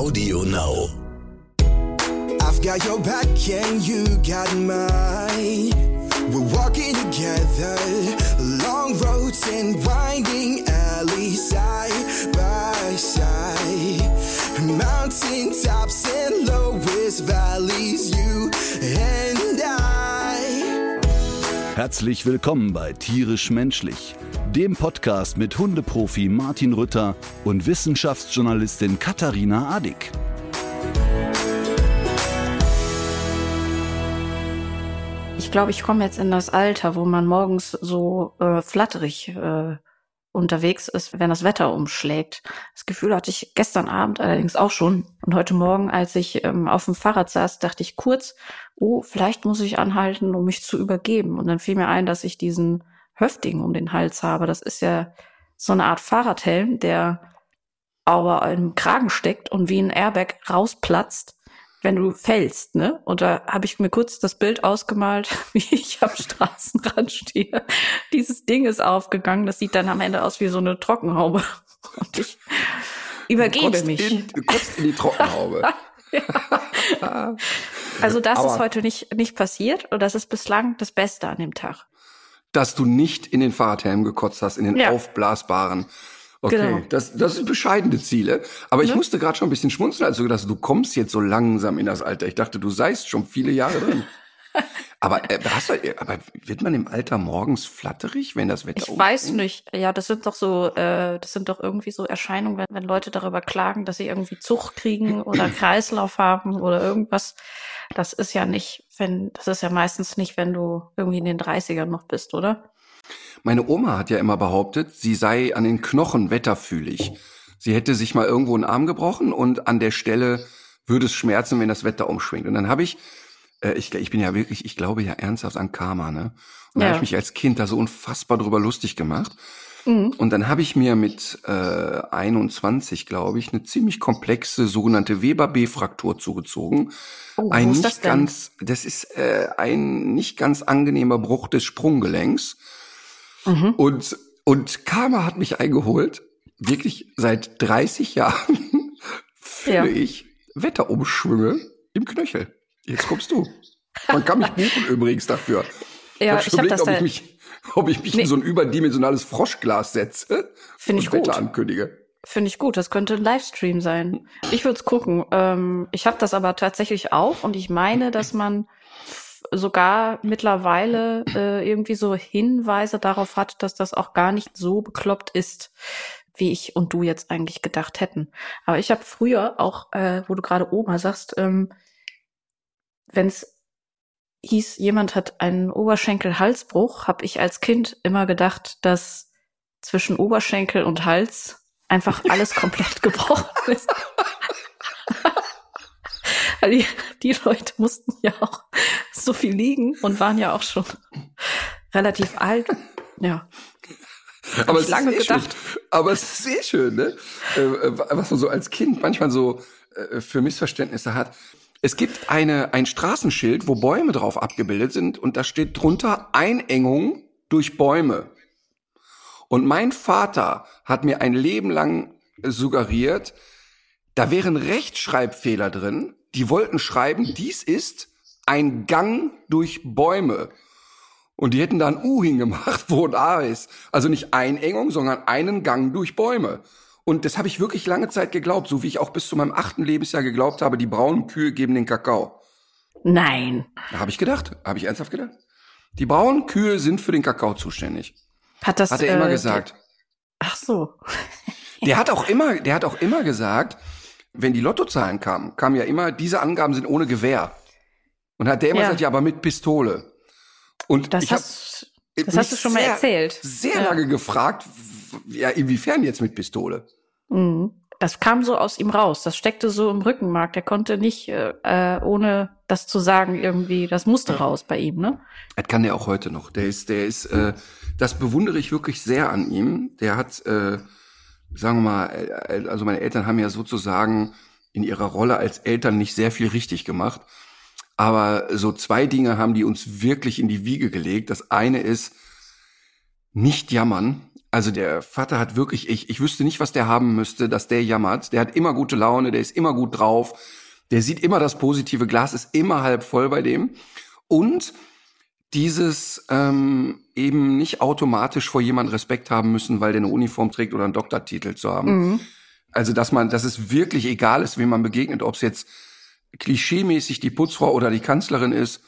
Audio Now. I've got your back and you got mine. We're walking together, long roads and winding alleys, side by side. Mountain tops and lowest valleys, you and I. Herzlich willkommen bei Tierisch Menschlich, dem Podcast mit Hundeprofi Martin Rütter und Wissenschaftsjournalistin Katharina Adick. Ich glaube, ich komme jetzt in das Alter, wo man morgens so äh, flatterig äh, unterwegs ist, wenn das Wetter umschlägt. Das Gefühl hatte ich gestern Abend allerdings auch schon. Und heute Morgen, als ich ähm, auf dem Fahrrad saß, dachte ich kurz, oh, vielleicht muss ich anhalten, um mich zu übergeben. Und dann fiel mir ein, dass ich diesen Höfting um den Hals habe. Das ist ja so eine Art Fahrradhelm, der aber im Kragen steckt und wie ein Airbag rausplatzt wenn du fällst, ne? Und da habe ich mir kurz das Bild ausgemalt, wie ich am Straßenrand stehe. Dieses Ding ist aufgegangen, das sieht dann am Ende aus wie so eine Trockenhaube. Und ich übergebe Kotzt mich. In, du kotzt in die Trockenhaube. Also das Aber- ist heute nicht, nicht passiert und das ist bislang das Beste an dem Tag. Dass du nicht in den Fahrradhelm gekotzt hast, in den Ja. aufblasbaren. Okay, Genau. das, das sind bescheidene Ziele. Aber ich Ne? musste gerade schon ein bisschen schmunzeln, als du gedacht hast, du kommst jetzt so langsam in das Alter. Ich dachte, du seist schon viele Jahre drin. aber, äh, hast du, aber wird man im Alter morgens flatterig, wenn das Wetter Ich weiß umschwingt? nicht. Ja, das sind doch so, äh, das sind doch irgendwie so Erscheinungen, wenn, wenn Leute darüber klagen, dass sie irgendwie Zucht kriegen oder Kreislauf haben oder irgendwas. Das ist ja nicht, wenn, das ist ja meistens nicht, wenn du irgendwie in den 30ern noch bist, oder? Meine Oma hat ja immer behauptet, sie sei an den Knochen wetterfühlig. Sie hätte sich mal irgendwo einen Arm gebrochen und an der Stelle würde es schmerzen, wenn das Wetter umschwingt. Und dann habe ich, äh, ich, ich bin ja wirklich, ich glaube ja ernsthaft an Karma, ne? Und da Ja. habe ich mich als Kind da so unfassbar drüber lustig gemacht. Mhm. Und dann habe ich mir mit äh, 21, glaube ich, eine ziemlich komplexe sogenannte Weber-B-Fraktur zugezogen. Oh, ein nicht das denn? ganz, das ist äh, ein nicht ganz angenehmer Bruch des Sprunggelenks. Mhm. Und, und Karma hat mich eingeholt. Wirklich seit 30 Jahren fühle Ja. ich Wetterumschwünge im Knöchel. Jetzt kommst du. Man kann mich buchen übrigens dafür. Ja, ich habe das ob da, ich mich, ob ich mich Nee. in so ein überdimensionales Froschglas setze finde ich und. Wetter ankündige. Finde ich gut. Das könnte ein Livestream sein. Ich würde es gucken. Ähm, ich habe das aber tatsächlich auch und ich meine, dass man sogar mittlerweile äh, irgendwie so Hinweise darauf hat, dass das auch gar nicht so bekloppt ist, wie ich und du jetzt eigentlich gedacht hätten. Aber ich habe früher auch, äh, wo du gerade Oma sagst, ähm, wenn es hieß, jemand hat einen Oberschenkel-Halsbruch, habe ich als Kind immer gedacht, dass zwischen Oberschenkel und Hals einfach alles komplett gebrochen ist. Die, die Leute mussten ja auch so viel liegen und waren ja auch schon relativ alt. Ja. Aber ich es lange ist gedacht. Schön. Aber es ist sehr schön, ne? Äh, äh, was man so als Kind manchmal so äh, für Missverständnisse hat. Es gibt eine, ein Straßenschild, wo Bäume drauf abgebildet sind und da steht drunter Einengung durch Bäume. Und mein Vater hat mir ein Leben lang suggeriert, da wären Rechtschreibfehler drin. Die wollten schreiben, dies ist ein Gang durch Bäume. Und die hätten da ein U hingemacht, wo ein A ist. Also nicht Einengung, sondern einen Gang durch Bäume. Und das habe ich wirklich lange Zeit geglaubt, so wie ich auch bis zu meinem achten Lebensjahr geglaubt habe, die braunen Kühe geben den Kakao. Nein. Da habe ich gedacht, habe ich ernsthaft gedacht. Die braunen Kühe sind für den Kakao zuständig. Hat das. Hat er immer äh, gesagt. Ach so. Der hat auch immer, der hat auch immer gesagt, wenn die Lottozahlen kamen, kam ja immer, diese Angaben sind ohne Gewehr. Und hat der immer Ja. gesagt, ja, aber mit Pistole. Und Das ich hast, das hast du schon mal sehr, erzählt. Sehr Ja. lange gefragt, ja, inwiefern jetzt mit Pistole? Mhm. Das kam so aus ihm raus. Das steckte so im Rückenmark. Der konnte nicht, äh, äh, ohne das zu sagen, irgendwie, das musste raus bei ihm, ne? Das kann der auch heute noch. Der ist, der ist, äh, das bewundere ich wirklich sehr an ihm. Der hat, äh, sagen wir mal, äh, also meine Eltern haben ja sozusagen in ihrer Rolle als Eltern nicht sehr viel richtig gemacht. Aber so zwei Dinge haben die uns wirklich in die Wiege gelegt. Das eine ist nicht jammern. Also der Vater hat wirklich, ich, ich wüsste nicht, was der haben müsste, dass der jammert. Der hat immer gute Laune, der ist immer gut drauf. Der sieht immer das positive Glas, ist immer halb voll bei dem. Und dieses ähm, eben nicht automatisch vor jemand Respekt haben müssen, weil der eine Uniform trägt oder einen Doktortitel zu haben. Mhm. Also dass man, dass es wirklich egal ist, wem man begegnet, ob es jetzt klischeemäßig die Putzfrau oder die Kanzlerin ist.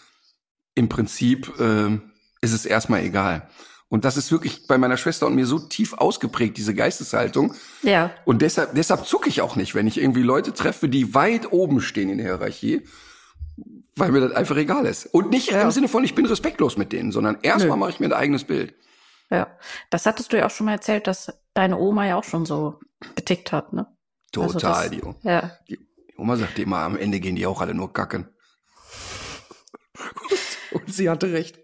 Im Prinzip äh, ist es erstmal egal. Und das ist wirklich bei meiner Schwester und mir so tief ausgeprägt, diese Geisteshaltung. Ja. Und deshalb, deshalb zucke ich auch nicht, wenn ich irgendwie Leute treffe, die weit oben stehen in der Hierarchie weil mir das einfach egal ist. Und nicht ja. im Sinne von, ich bin respektlos mit denen, sondern erstmal mache ich mir ein eigenes Bild. Ja, das hattest du ja auch schon mal erzählt, dass deine Oma ja auch schon so getickt hat, ne? Total, also das, die, ja. die Oma sagte immer, am Ende gehen die auch alle nur kacken. und sie hatte recht.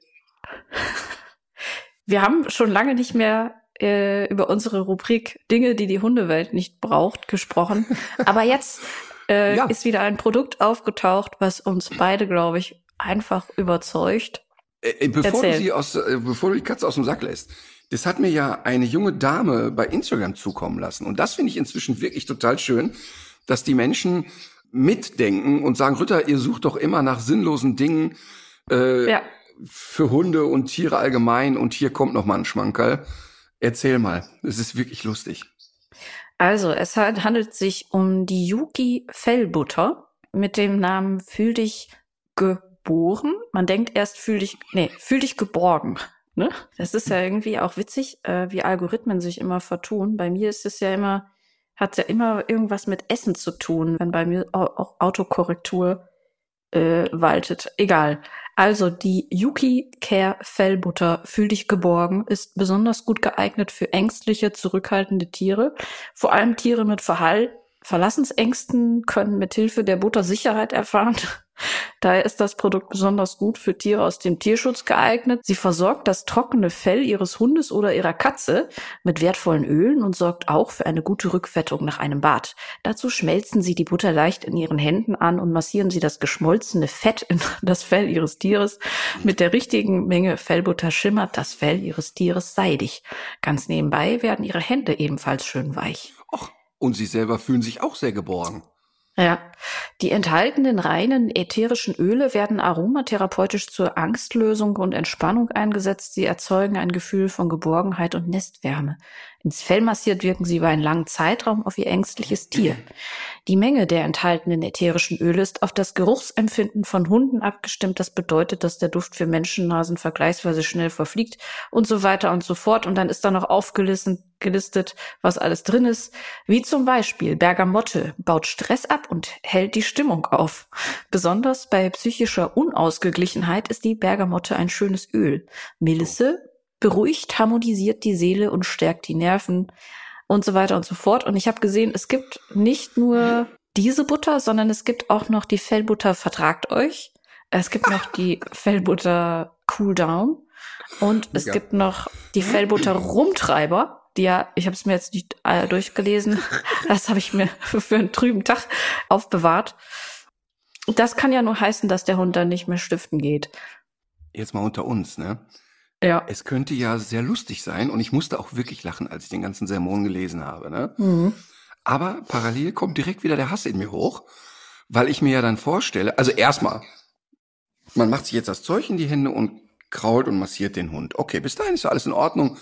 Wir haben schon lange nicht mehr äh, über unsere Rubrik Dinge, die die Hundewelt nicht braucht, gesprochen. Aber jetzt äh, ja. ist wieder ein Produkt aufgetaucht, was uns beide, glaube ich, einfach überzeugt. Äh, äh bevor, du sie aus, äh, bevor du die Katze aus dem Sack lässt, das hat mir ja eine junge Dame bei Instagram zukommen lassen. Und das finde ich inzwischen wirklich total schön, dass die Menschen mitdenken und sagen, Ritter, ihr sucht doch immer nach sinnlosen Dingen äh, ja. Für Hunde und Tiere allgemein und hier kommt noch mal ein Schmankerl. Erzähl mal, es ist wirklich lustig. Also, es handelt sich um die Yuki Fellbutter mit dem Namen Fühl dich geboren. Man denkt erst fühl dich, nee, fühl dich geborgen. Ne? Das ist ja irgendwie auch witzig, äh, wie Algorithmen sich immer vertun. Bei mir ist es ja immer, hat ja immer irgendwas mit Essen zu tun, wenn bei mir auch Autokorrektur äh, waltet. Egal. Also die Yuki Care Fellbutter Fühl dich geborgen ist besonders gut geeignet für ängstliche, zurückhaltende Tiere. Vor allem Tiere mit Verhall Verlassensängsten können mit Hilfe der Butter Sicherheit erfahren. Daher ist das Produkt besonders gut für Tiere aus dem Tierschutz geeignet. Sie versorgt das trockene Fell ihres Hundes oder ihrer Katze mit wertvollen Ölen und sorgt auch für eine gute Rückfettung nach einem Bad. Dazu schmelzen sie die Butter leicht in ihren Händen an und massieren sie das geschmolzene Fett in das Fell ihres Tieres. Mit der richtigen Menge Fellbutter schimmert das Fell ihres Tieres seidig. Ganz nebenbei werden ihre Hände ebenfalls schön weich. Och, und sie selber fühlen sich auch sehr geborgen. Ja, die enthaltenen reinen ätherischen Öle werden aromatherapeutisch zur Angstlösung und Entspannung eingesetzt. Sie erzeugen ein Gefühl von Geborgenheit und Nestwärme. Ins Fell massiert wirken sie über einen langen Zeitraum auf ihr ängstliches Tier. Die Menge der enthaltenen ätherischen Öle ist auf das Geruchsempfinden von Hunden abgestimmt. Das bedeutet, dass der Duft für Menschennasen vergleichsweise schnell verfliegt und so weiter und so fort. Und dann ist da noch aufgelistet, gelistet, was alles drin ist. Wie zum Beispiel Bergamotte baut Stress ab und hält die Stimmung auf. Besonders bei psychischer Unausgeglichenheit ist die Bergamotte ein schönes Öl. Melisse beruhigt, harmonisiert die Seele und stärkt die Nerven und so weiter und so fort. Und ich habe gesehen, es gibt nicht nur diese Butter, sondern es gibt auch noch die Fellbutter Vertragt euch. Es gibt noch die Fellbutter Cool Down und es ja. gibt noch die Fellbutter Rumtreiber. Die ja, ich habe es mir jetzt nicht äh, durchgelesen. Das habe ich mir für einen trüben Tag aufbewahrt. Das kann ja nur heißen, dass der Hund dann nicht mehr stiften geht. Jetzt mal unter uns, ne? Ja. Es könnte ja sehr lustig sein und ich musste auch wirklich lachen, als ich den ganzen Sermon gelesen habe. Ne? Mhm. Aber parallel kommt direkt wieder der Hass in mir hoch, weil ich mir ja dann vorstelle, also erstmal, man macht sich jetzt das Zeug in die Hände und krault und massiert den Hund. Okay, bis dahin ist ja alles in Ordnung.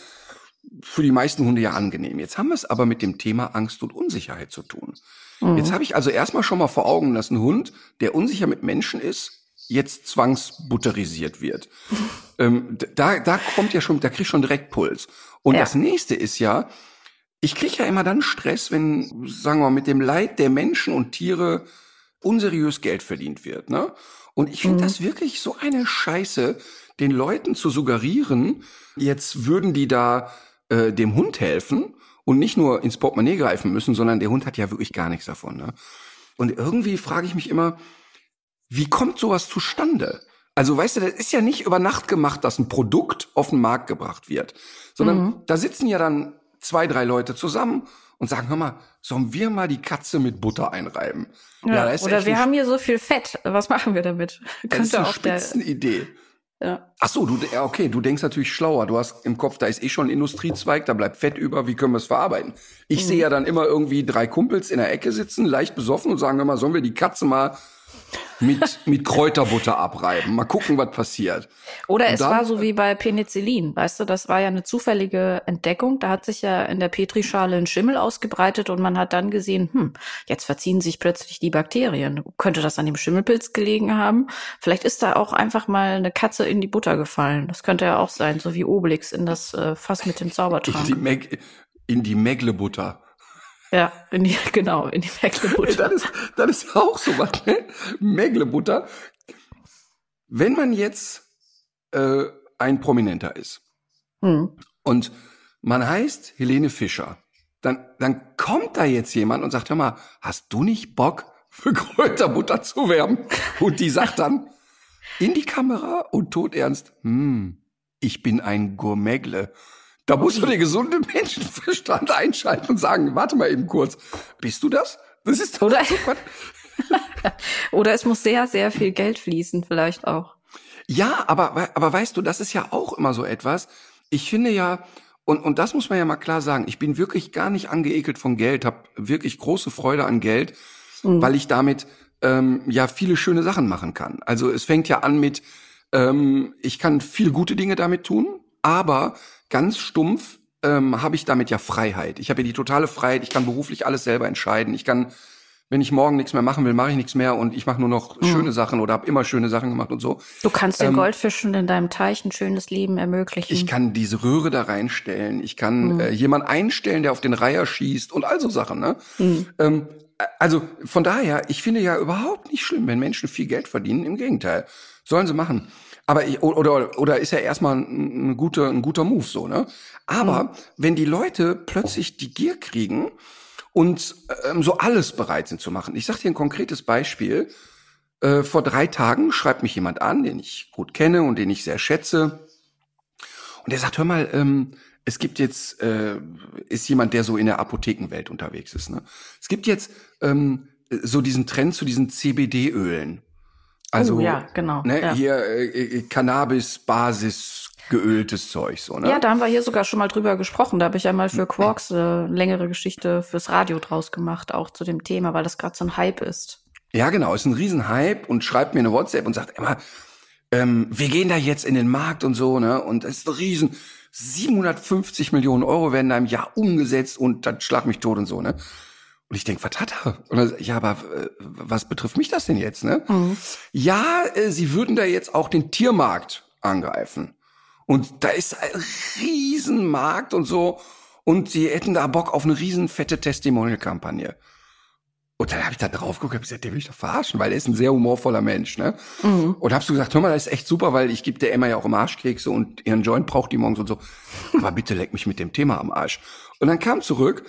Für die meisten Hunde ja angenehm. Jetzt haben wir es aber mit dem Thema Angst und Unsicherheit zu tun. Mhm. Jetzt habe ich also erstmal schon mal vor Augen, dass ein Hund, der unsicher mit Menschen ist, jetzt zwangsbutterisiert wird. ähm, da, da kommt ja schon, da krieg ich schon direkt Puls. Und ja. das nächste ist ja, ich krieg ja immer dann Stress, wenn, sagen wir mal, mit dem Leid der Menschen und Tiere unseriös Geld verdient wird. Ne? Und ich finde mhm. das wirklich so eine Scheiße, den Leuten zu suggerieren, jetzt würden die da äh, dem Hund helfen und nicht nur ins Portemonnaie greifen müssen, sondern der Hund hat ja wirklich gar nichts davon. Ne? Und irgendwie frage ich mich immer, wie kommt sowas zustande? Also weißt du, das ist ja nicht über Nacht gemacht, dass ein Produkt auf den Markt gebracht wird, sondern mhm. da sitzen ja dann zwei, drei Leute zusammen und sagen, hör mal, sollen wir mal die Katze mit Butter einreiben? Ja, ja oder wir haben hier so viel Fett, was machen wir damit? Das ist eine Spitzenidee. Ja. Ach so, du, ja, okay, du denkst natürlich schlauer. Du hast im Kopf, da ist eh schon ein Industriezweig, da bleibt Fett über, wie können wir es verarbeiten? Ich Mhm. sehe ja dann immer irgendwie drei Kumpels in der Ecke sitzen, leicht besoffen und sagen immer, sollen wir die Katze mal mit, mit Kräuterbutter abreiben? Mal gucken, was passiert. Oder Und es dann- war so wie bei Penicillin, weißt du, das war ja eine zufällige Entdeckung. Da hat sich ja in der Petrischale ein Schimmel ausgebreitet und man hat dann gesehen, hm, jetzt verziehen sich plötzlich die Bakterien. Könnte das an dem Schimmelpilz gelegen haben? Vielleicht ist da auch einfach mal eine Katze in die Butter gefallen. Das könnte ja auch sein, so wie Obelix in das äh, Fass mit dem In die, Zaubertrank. Meg in die Meglebutter. Ja, in die, genau, in die Mecklebutter. Das ist, das ist auch so was, ne? Meglebutter. Wenn man jetzt äh, ein Prominenter ist Hm. und man heißt Helene Fischer, dann, dann kommt da jetzt jemand und sagt, hör mal, hast du nicht Bock für Kräuterbutter zu werben? Und die sagt dann in die Kamera und todernst, hm, ich bin ein Gourmegle. Da muss man den gesunden Menschenverstand einschalten und sagen, warte mal eben kurz, bist du das? Das ist doch Oder-. Oder es muss sehr, sehr viel Geld fließen, vielleicht auch. Ja, aber, aber weißt du, das ist ja auch immer so etwas. Ich finde ja, und, und das muss man ja mal klar sagen, ich bin wirklich gar nicht angeekelt von Geld, habe wirklich große Freude an Geld, Mhm. weil ich damit ähm, ja viele schöne Sachen machen kann. Also es fängt ja an mit, ähm, ich kann viele gute Dinge damit tun, aber ganz stumpf ähm, habe ich damit ja Freiheit. Ich habe ja die totale Freiheit, ich kann beruflich alles selber entscheiden. Ich kann, wenn ich morgen nichts mehr machen will, mache ich nichts mehr und ich mache nur noch schöne Sachen oder habe immer schöne Sachen gemacht und so. Du kannst den Ähm, Goldfischen in deinem Teich ein schönes Leben ermöglichen. Ich kann diese Röhre da reinstellen. Ich kann Mhm. äh, jemand einstellen, der auf den Reiher schießt und all so Sachen. Ne? Mhm. Ähm, also von daher, ich finde ja überhaupt nicht schlimm, wenn Menschen viel Geld verdienen. Im Gegenteil, sollen sie machen. Aber ich, oder oder ist ja erstmal ein, ein guter ein guter Move so. Ne? Aber Mhm. wenn die Leute plötzlich die Gier kriegen und ähm, so alles bereit sind zu machen. Ich sage dir ein konkretes Beispiel. Äh, vor drei Tagen schreibt mich jemand an, den ich gut kenne und den ich sehr schätze. Und der sagt, hör mal, ähm, es gibt jetzt, äh, ist jemand, der so in der Apothekenwelt unterwegs ist. Ne? Es gibt jetzt ähm, so diesen Trend zu diesen CBD-Ölen. Also oh, ja, genau. ne, ja. hier äh, Cannabis-Basis geöltes Zeug so, ne? ja, da haben wir hier sogar schon mal drüber gesprochen. Da habe ich ja mal für Quarks äh, längere Geschichte fürs Radio draus gemacht, auch zu dem Thema, weil das gerade so ein Hype ist. Ja, genau, ist ein Riesenhype und schreibt mir eine WhatsApp und sagt immer, ähm, wir gehen da jetzt in den Markt und so, ne? Und es ist ein Riesen, 750 Millionen Euro werden da im Jahr umgesetzt und dann schlag mich tot und so, ne? Und ich denk, was hat er? Und dann, ja, aber äh, was betrifft mich das denn jetzt, ne? Ja, äh, sie würden da jetzt auch den Tiermarkt angreifen. Und da ist ein Riesenmarkt und so. Und sie hätten da Bock auf eine riesen fette Testimonial-Kampagne. Und dann habe ich da drauf geguckt und gesagt, der will ich doch verarschen, weil er ist ein sehr humorvoller Mensch, ne? Und hab so gesagt, hör mal, das ist echt super, weil ich gebe der Emma ja auch im Arschkekse und ihren Joint braucht die morgens und so. Aber bitte leck mich mit dem Thema am Arsch. Und dann kam zurück,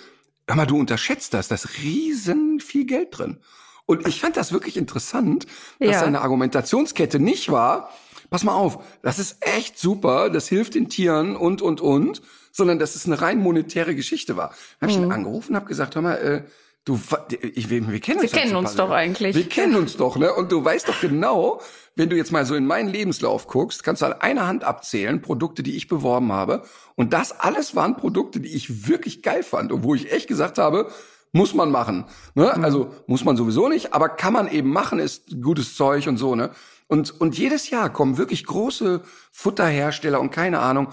hör mal, du unterschätzt das, da ist riesen viel Geld drin. Und ich fand das wirklich interessant, dass Ja. seine Argumentationskette nicht war, pass mal auf, das ist echt super, das hilft den Tieren und, und, und, sondern dass es eine rein monetäre Geschichte war. Dann habe ich ihn angerufen und habe gesagt, hör mal, äh, du, ich, wir, wir kennen uns, kennen doch uns doch eigentlich. Wir kennen uns doch, ne? Und du weißt doch genau, wenn du jetzt mal so in meinen Lebenslauf guckst, kannst du an einer Hand abzählen, Produkte, die ich beworben habe. Und das alles waren Produkte, die ich wirklich geil fand und wo ich echt gesagt habe, muss man machen. Ne? Also muss man sowieso nicht, aber kann man eben machen, ist gutes Zeug und so, ne? Und, und jedes Jahr kommen wirklich große Futterhersteller und keine Ahnung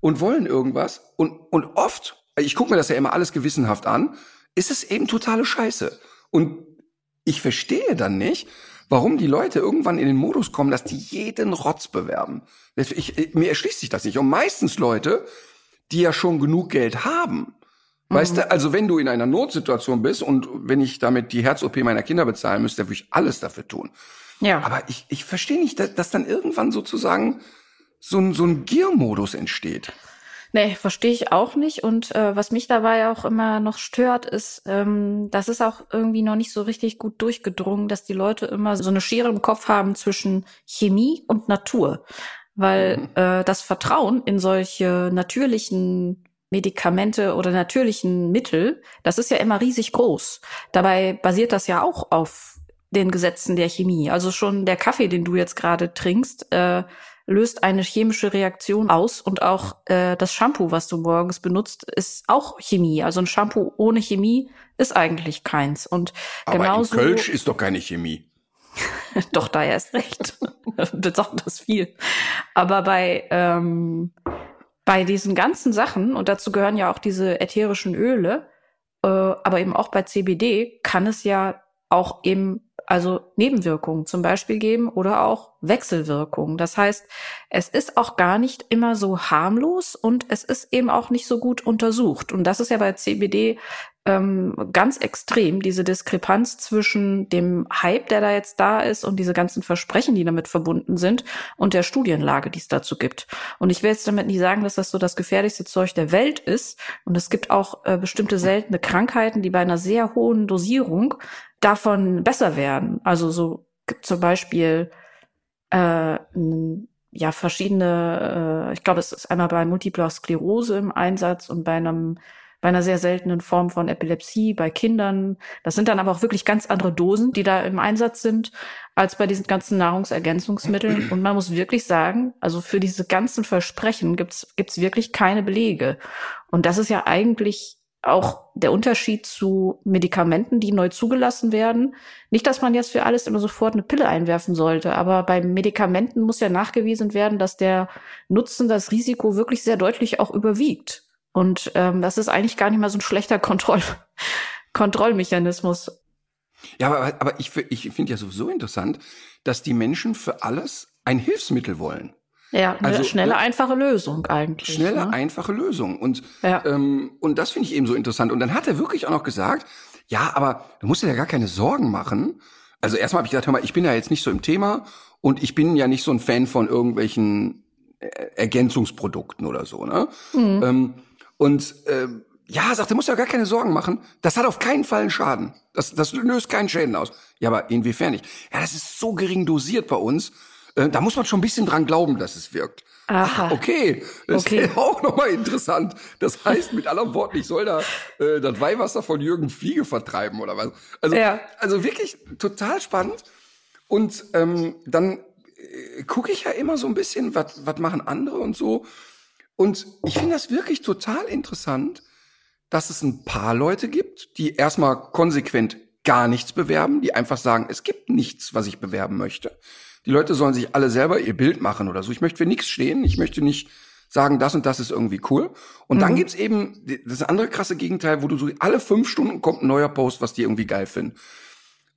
und wollen irgendwas. Und, und oft, ich gucke mir das ja immer alles gewissenhaft an, ist es eben totale Scheiße. Und ich verstehe dann nicht, warum die Leute irgendwann in den Modus kommen, dass die jeden Rotz bewerben. Ich, mir erschließt sich das nicht. Und meistens Leute, die ja schon genug Geld haben. Weißt du, also wenn du in einer Notsituation bist und wenn ich damit die Herz-OP meiner Kinder bezahlen müsste, würde ich alles dafür tun. Ja. Aber ich, ich verstehe nicht, dass, dass dann irgendwann sozusagen so ein, so ein Giermodus entsteht. Nee, verstehe ich auch nicht. Und äh, was mich dabei auch immer noch stört, ist, ähm, das ist auch irgendwie noch nicht so richtig gut durchgedrungen, dass die Leute immer so eine Schere im Kopf haben zwischen Chemie und Natur. Weil äh, das Vertrauen in solche natürlichen Medikamente oder natürlichen Mittel, das ist ja immer riesig groß. Dabei basiert das ja auch auf den Gesetzen der Chemie. Also schon der Kaffee, den du jetzt gerade trinkst, äh, löst eine chemische Reaktion aus und auch äh, das Shampoo, was du morgens benutzt, ist auch Chemie. Also ein Shampoo ohne Chemie ist eigentlich keins. Und Aber genauso. in Kölsch ist doch keine Chemie. Doch, da erst recht. Besonders viel. Aber bei, ähm, bei diesen ganzen Sachen, und dazu gehören ja auch diese ätherischen Öle, äh, aber eben auch bei CBD kann es ja auch eben also Nebenwirkungen zum Beispiel geben oder auch Wechselwirkungen. Das heißt, es ist auch gar nicht immer so harmlos und es ist eben auch nicht so gut untersucht. Und das ist ja bei CBD ähm, ganz extrem, diese Diskrepanz zwischen dem Hype, der da jetzt da ist und diese ganzen Versprechen, die damit verbunden sind und der Studienlage, die es dazu gibt. Und ich will jetzt damit nicht sagen, dass das so das gefährlichste Zeug der Welt ist. Und es gibt auch äh, bestimmte seltene Krankheiten, die bei einer sehr hohen Dosierung davon besser werden. Also so gibt zum Beispiel äh, ja verschiedene, äh, ich glaube, es ist einmal bei Multipler Sklerose im Einsatz und bei einem bei einer sehr seltenen Form von Epilepsie bei Kindern. Das sind dann aber auch wirklich ganz andere Dosen, die da im Einsatz sind, als bei diesen ganzen Nahrungsergänzungsmitteln. Und man muss wirklich sagen, also für diese ganzen Versprechen gibt's gibt's wirklich keine Belege. Und das ist ja eigentlich auch der Unterschied zu Medikamenten, die neu zugelassen werden. Nicht, dass man jetzt für alles immer sofort eine Pille einwerfen sollte, aber bei Medikamenten muss ja nachgewiesen werden, dass der Nutzen das Risiko wirklich sehr deutlich auch überwiegt. Und ähm, das ist eigentlich gar nicht mal so ein schlechter Kontroll Kontrollmechanismus. Ja, aber, aber ich, ich finde ja sowieso interessant, dass die Menschen für alles ein Hilfsmittel wollen. Ja, eine also, schnelle, ne, einfache Lösung eigentlich. Schnelle, ne? einfache Lösung. Und, ja. ähm, und das finde ich eben so interessant. Und dann hat er wirklich auch noch gesagt, ja, aber du musst dir ja gar keine Sorgen machen. Also erstmal habe ich gedacht, hör mal, ich bin ja jetzt nicht so im Thema und ich bin ja nicht so ein Fan von irgendwelchen äh, Ergänzungsprodukten oder so. Ne? Mhm. Ähm, und äh, ja, sagt, du musst ja gar keine Sorgen machen. Das hat auf keinen Fall einen Schaden. Das, das löst keinen Schäden aus. Ja, aber inwiefern nicht? Ja, das ist so gering dosiert bei uns. Äh, da muss man schon ein bisschen dran glauben, dass es wirkt. Aha. Ach, okay, das okay. ist auch nochmal interessant. Das heißt, mit aller Worten, ich soll da äh, das Weihwasser von Jürgen Fliege vertreiben oder was. Also, ja. also wirklich total spannend. Und ähm, dann äh, gucke ich ja immer so ein bisschen, was was machen andere und so. Und ich finde das wirklich total interessant, dass es ein paar Leute gibt, die erstmal konsequent gar nichts bewerben, die einfach sagen, es gibt nichts, was ich bewerben möchte. Die Leute sollen sich alle selber ihr Bild machen oder so. Ich möchte für nichts stehen. Ich möchte nicht sagen, das und das ist irgendwie cool. Und mhm. dann gibt's eben das andere krasse Gegenteil, wo du so alle fünf Stunden kommt ein neuer Post, was die irgendwie geil finden.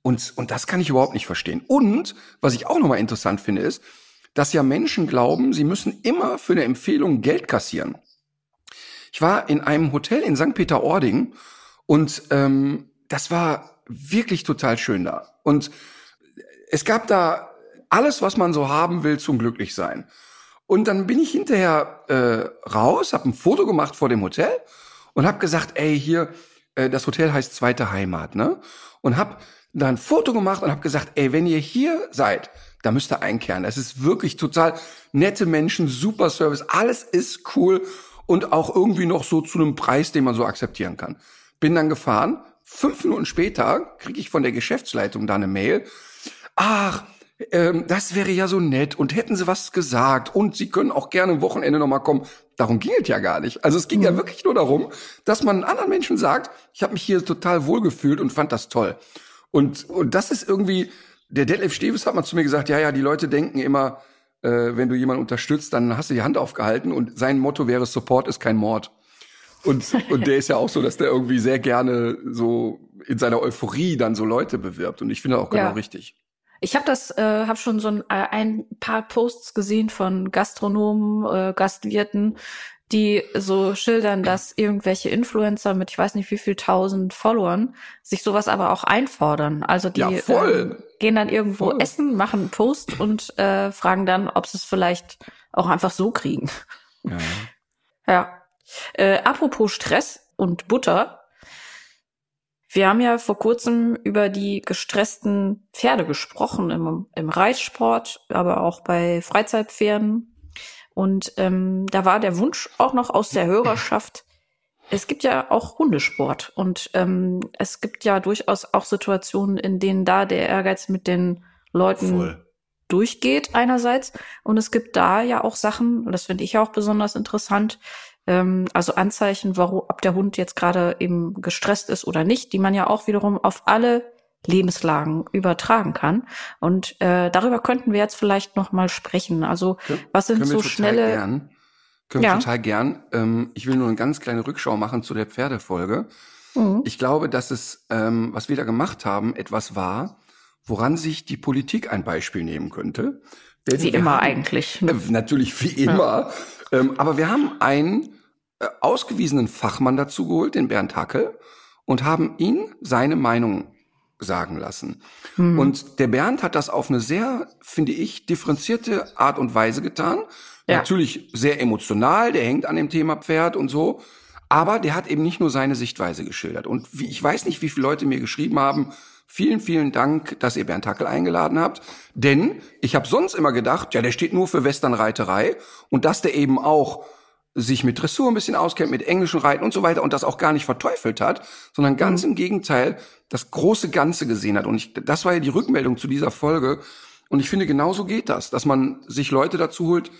Und, und das kann ich überhaupt nicht verstehen. Und was ich auch nochmal interessant finde, ist, dass ja Menschen glauben, sie müssen immer für eine Empfehlung Geld kassieren. Ich war in einem Hotel in St. Peter-Ording und ähm, das war wirklich total schön da. Und es gab da alles, was man so haben will zum Glücklichsein. Und dann bin ich hinterher äh, raus, habe ein Foto gemacht vor dem Hotel und habe gesagt, ey, hier, äh, das Hotel heißt Zweite Heimat, ne? Und habe da ein Foto gemacht und habe gesagt, ey, wenn ihr hier seid, da müsst ihr einkehren. Es ist wirklich total nette Menschen, super Service, alles ist cool und auch irgendwie noch so zu einem Preis, den man so akzeptieren kann. Bin dann gefahren. Fünf Minuten später kriege ich von der Geschäftsleitung da eine Mail. Ach, ähm, das wäre ja so nett und hätten sie was gesagt und sie können auch gerne am Wochenende nochmal kommen. Darum ging es ja gar nicht. Also es ging mhm. ja wirklich nur darum, dass man anderen Menschen sagt, ich habe mich hier total wohlgefühlt und fand das toll. Und, und das ist irgendwie, der Detlef Steves hat mal zu mir gesagt, ja, ja, die Leute denken immer, äh, wenn du jemanden unterstützt, dann hast du die Hand aufgehalten und sein Motto wäre, Support ist kein Mord. Und, und der ist ja auch so, dass der irgendwie sehr gerne so in seiner Euphorie dann so Leute bewirbt. Und ich finde auch genau ja. richtig. Ich habe das, äh, habe schon so ein, äh, ein paar Posts gesehen von Gastronomen, äh, Gastwirten, die so schildern, dass irgendwelche Influencer mit ich weiß nicht wie viel tausend Followern sich sowas aber auch einfordern. Also die ja, äh, gehen dann irgendwo voll. essen, machen einen Post und äh, fragen dann, ob sie es vielleicht auch einfach so kriegen. Ja. ja. Äh, apropos Stress und Butter, wir haben ja vor kurzem über die gestressten Pferde gesprochen im, im Reitsport, aber auch bei Freizeitpferden. Und ähm, da war der Wunsch auch noch aus der Hörerschaft, es gibt ja auch Hundesport und ähm, es gibt ja durchaus auch Situationen, in denen da der Ehrgeiz mit den Leuten Voll. durchgeht einerseits und es gibt da ja auch Sachen, und das finde ich auch besonders interessant, ähm, also Anzeichen, warum, ob der Hund jetzt gerade eben gestresst ist oder nicht, die man ja auch wiederum auf alle Lebenslagen übertragen kann. Und äh, darüber könnten wir jetzt vielleicht noch mal sprechen. Also was sind so schnelle? Gern. Können ja. wir total gern. Ähm, ich will nur eine ganz kleine Rückschau machen zu der Pferdefolge. Mhm. Ich glaube, dass es, ähm, was wir da gemacht haben, etwas war, woran sich die Politik ein Beispiel nehmen könnte. Denn wie immer haben, eigentlich. Ne? Äh, natürlich wie immer. Ja. Ähm, aber wir haben einen äh, ausgewiesenen Fachmann dazu geholt, den Bernd Hackel, und haben ihn seine Meinung sagen lassen. Mhm. Und der Bernd hat das auf eine sehr, finde ich, differenzierte Art und Weise getan. Ja. Natürlich sehr emotional, der hängt an dem Thema Pferd und so. Aber der hat eben nicht nur seine Sichtweise geschildert. Und wie, ich weiß nicht, wie viele Leute mir geschrieben haben, vielen, vielen Dank, dass ihr Bernd Hackel eingeladen habt. Denn ich habe sonst immer gedacht, ja, der steht nur für Westernreiterei und dass der eben auch sich mit Dressur ein bisschen auskennt, mit englischen Reiten und so weiter und das auch gar nicht verteufelt hat, sondern ganz mhm. im Gegenteil das große Ganze gesehen hat. Und ich, das war ja die Rückmeldung zu dieser Folge. Und ich finde, genauso geht das, dass man sich Leute dazu holt,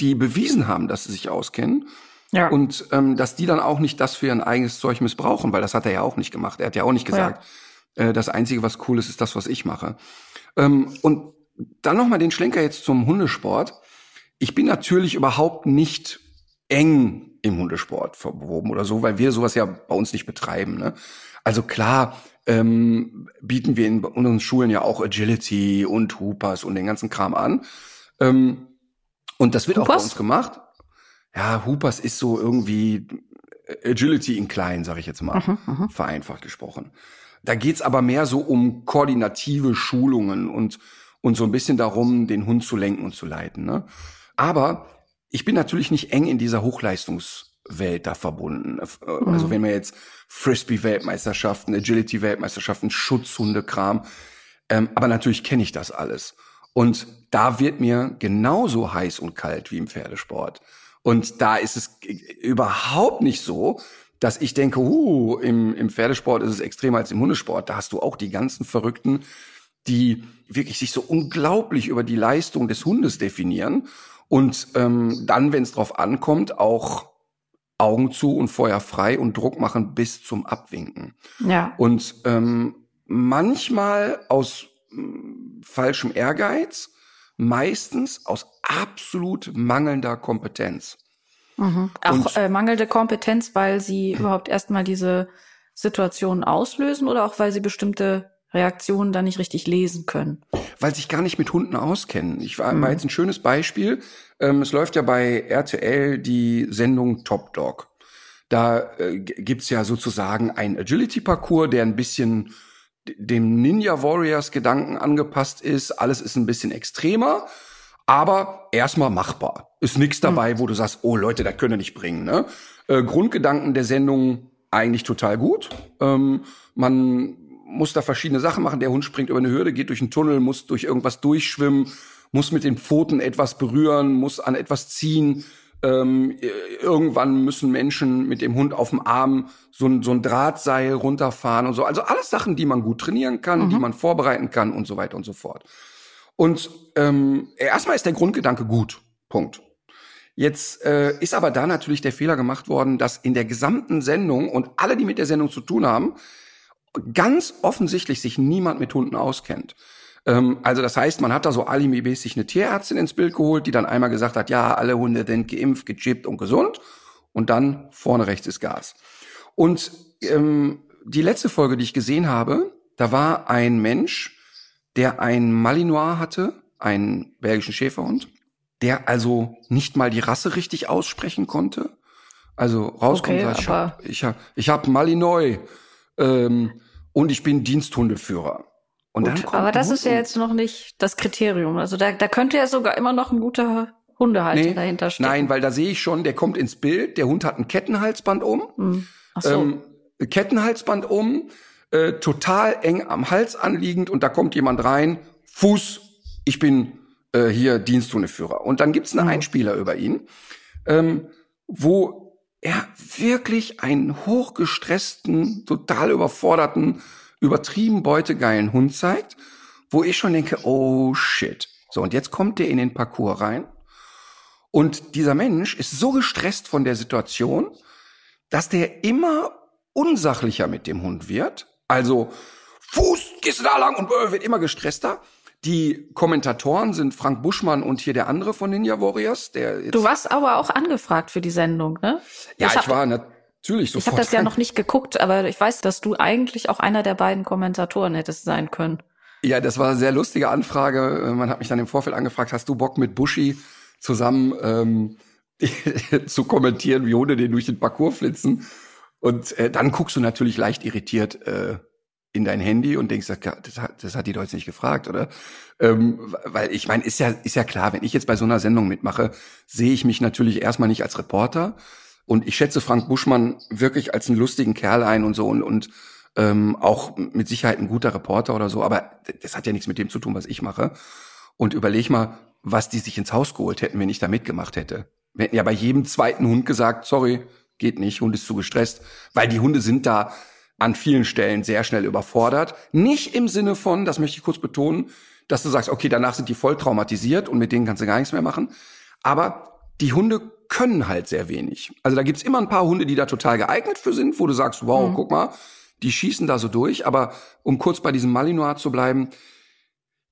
die bewiesen haben, dass sie sich auskennen. Ja. Und ähm, dass die dann auch nicht das für ihr eigenes Zeug missbrauchen, weil das hat er ja auch nicht gemacht. Er hat ja auch nicht gesagt, ja. äh, das Einzige, was cool ist, ist das, was ich mache. Ähm, und dann nochmal den Schlenker jetzt zum Hundesport. Ich bin natürlich überhaupt nicht eng im Hundesport verwoben oder so, weil wir sowas ja bei uns nicht betreiben. Ne? Also klar ähm, bieten wir in unseren Schulen ja auch Agility und Hoopers und den ganzen Kram an. Ähm, und das wird Hoopers? auch bei uns gemacht. Ja, Hoopers ist so irgendwie Agility in klein, sage ich jetzt mal, mhm, mhm, vereinfacht gesprochen. Da geht's aber mehr so um koordinative Schulungen und, und so ein bisschen darum, den Hund zu lenken und zu leiten. Ne? Aber ich bin natürlich nicht eng in dieser Hochleistungswelt da verbunden. Äh, also mhm. wenn wir jetzt Frisbee-Weltmeisterschaften, Agility-Weltmeisterschaften, Schutzhundekram, ähm, aber natürlich kenne ich das alles. Und da wird mir genauso heiß und kalt wie im Pferdesport. Und da ist es überhaupt nicht so, dass ich denke, uh, im, im Pferdesport ist es extremer als im Hundesport. Da hast du auch die ganzen Verrückten, die wirklich sich so unglaublich über die Leistung des Hundes definieren und ähm, dann, wenn es drauf ankommt, auch Augen zu und Feuer frei und Druck machen bis zum Abwinken. Ja. Und ähm, manchmal aus äh, falschem Ehrgeiz, meistens aus absolut mangelnder Kompetenz. Mhm. Auch äh, mangelnde Kompetenz, weil sie überhaupt erstmal diese Situation auslösen oder auch weil sie bestimmte Reaktionen da nicht richtig lesen können. Weil sich gar nicht mit Hunden auskennen. Ich war, mhm. war jetzt ein schönes Beispiel. Ähm, es läuft ja bei RTL die Sendung Top Dog. Da äh, gibt's ja sozusagen ein Agility-Parcours, der ein bisschen dem Ninja Warriors Gedanken angepasst ist. Alles ist ein bisschen extremer, aber erstmal machbar. Ist nichts mhm. dabei, mhm. wo du sagst, oh Leute, das können wir nicht bringen. Ne? Äh, Grundgedanken der Sendung eigentlich total gut. Ähm, man muss da verschiedene Sachen machen. Der Hund springt über eine Hürde, geht durch einen Tunnel, muss durch irgendwas durchschwimmen, muss mit den Pfoten etwas berühren, muss an etwas ziehen. Ähm, irgendwann müssen Menschen mit dem Hund auf dem Arm so ein, so ein Drahtseil runterfahren und so. Also alles Sachen, die man gut trainieren kann, mhm. die man vorbereiten kann und so weiter und so fort. Und ähm, erstmal ist der Grundgedanke gut. Punkt. Jetzt äh, ist aber da natürlich der Fehler gemacht worden, dass in der gesamten Sendung und alle, die mit der Sendung zu tun haben, ganz offensichtlich sich niemand mit Hunden auskennt. Ähm, also das heißt, man hat da so alibi-mäßig eine Tierärztin ins Bild geholt, die dann einmal gesagt hat, ja, alle Hunde sind geimpft, gechippt und gesund. Und dann vorne rechts ist Gas. Und ähm, die letzte Folge, die ich gesehen habe, da war ein Mensch, der ein Malinois hatte, einen belgischen Schäferhund, der also nicht mal die Rasse richtig aussprechen konnte. Also rauskommt, okay, ich habe ich hab, ich hab Malinois ähm, und ich bin Diensthundeführer. Und Gut, dann kommt aber das ist ja jetzt noch nicht das Kriterium. Also da, da könnte ja sogar immer noch ein guter Hundehalter nee, dahinter stehen. Nein, weil da sehe ich schon, der kommt ins Bild, der Hund hat ein Kettenhalsband um. Hm. Ach so. Ähm, Kettenhalsband um, äh, total eng am Hals anliegend und da kommt jemand rein, Fuß, ich bin äh, hier Diensthundeführer. Und dann gibt's einen hm. Einspieler über ihn, ähm, wo er wirklich einen hochgestressten, total überforderten, übertrieben beutegeilen Hund zeigt, wo ich schon denke, oh shit. So, und jetzt kommt der in den Parcours rein. Und dieser Mensch ist so gestresst von der Situation, dass der immer unsachlicher mit dem Hund wird. Also, Fuß, gehst du da lang und wird immer gestresster. Die Kommentatoren sind Frank Buschmann und hier der andere von Ninja Warriors. Der du warst aber auch angefragt für die Sendung, ne? Ja, ich, hab, war natürlich sofort. Ich habe das ja noch nicht geguckt, aber ich weiß, dass du eigentlich auch einer der beiden Kommentatoren hättest sein können. Ja, das war eine sehr lustige Anfrage. Man hat mich dann im Vorfeld angefragt, hast du Bock mit Buschi zusammen ähm, zu kommentieren, wie Hunde den durch den Parcours flitzen? Und äh, dann guckst du natürlich leicht irritiert äh, in dein Handy und denkst, das hat, das hat die Leute nicht gefragt, oder? Ähm, weil ich meine, ist ja, ist ja klar, wenn ich jetzt bei so einer Sendung mitmache, sehe ich mich natürlich erstmal nicht als Reporter. Und ich schätze Frank Buschmann wirklich als einen lustigen Kerl ein und so und, und ähm, auch mit Sicherheit ein guter Reporter oder so, aber das hat ja nichts mit dem zu tun, was ich mache. Und überleg mal, was die sich ins Haus geholt hätten, wenn ich da mitgemacht hätte. Wir hätten ja bei jedem zweiten Hund gesagt, sorry, geht nicht, Hund ist zu gestresst, weil die Hunde sind da an vielen Stellen sehr schnell überfordert. Nicht im Sinne von, das möchte ich kurz betonen, dass du sagst, okay, danach sind die voll traumatisiert und mit denen kannst du gar nichts mehr machen. Aber die Hunde können halt sehr wenig. Also da gibt's immer ein paar Hunde, die da total geeignet für sind, wo du sagst, wow, mhm. guck mal, die schießen da so durch. Aber um kurz bei diesem Malinois zu bleiben,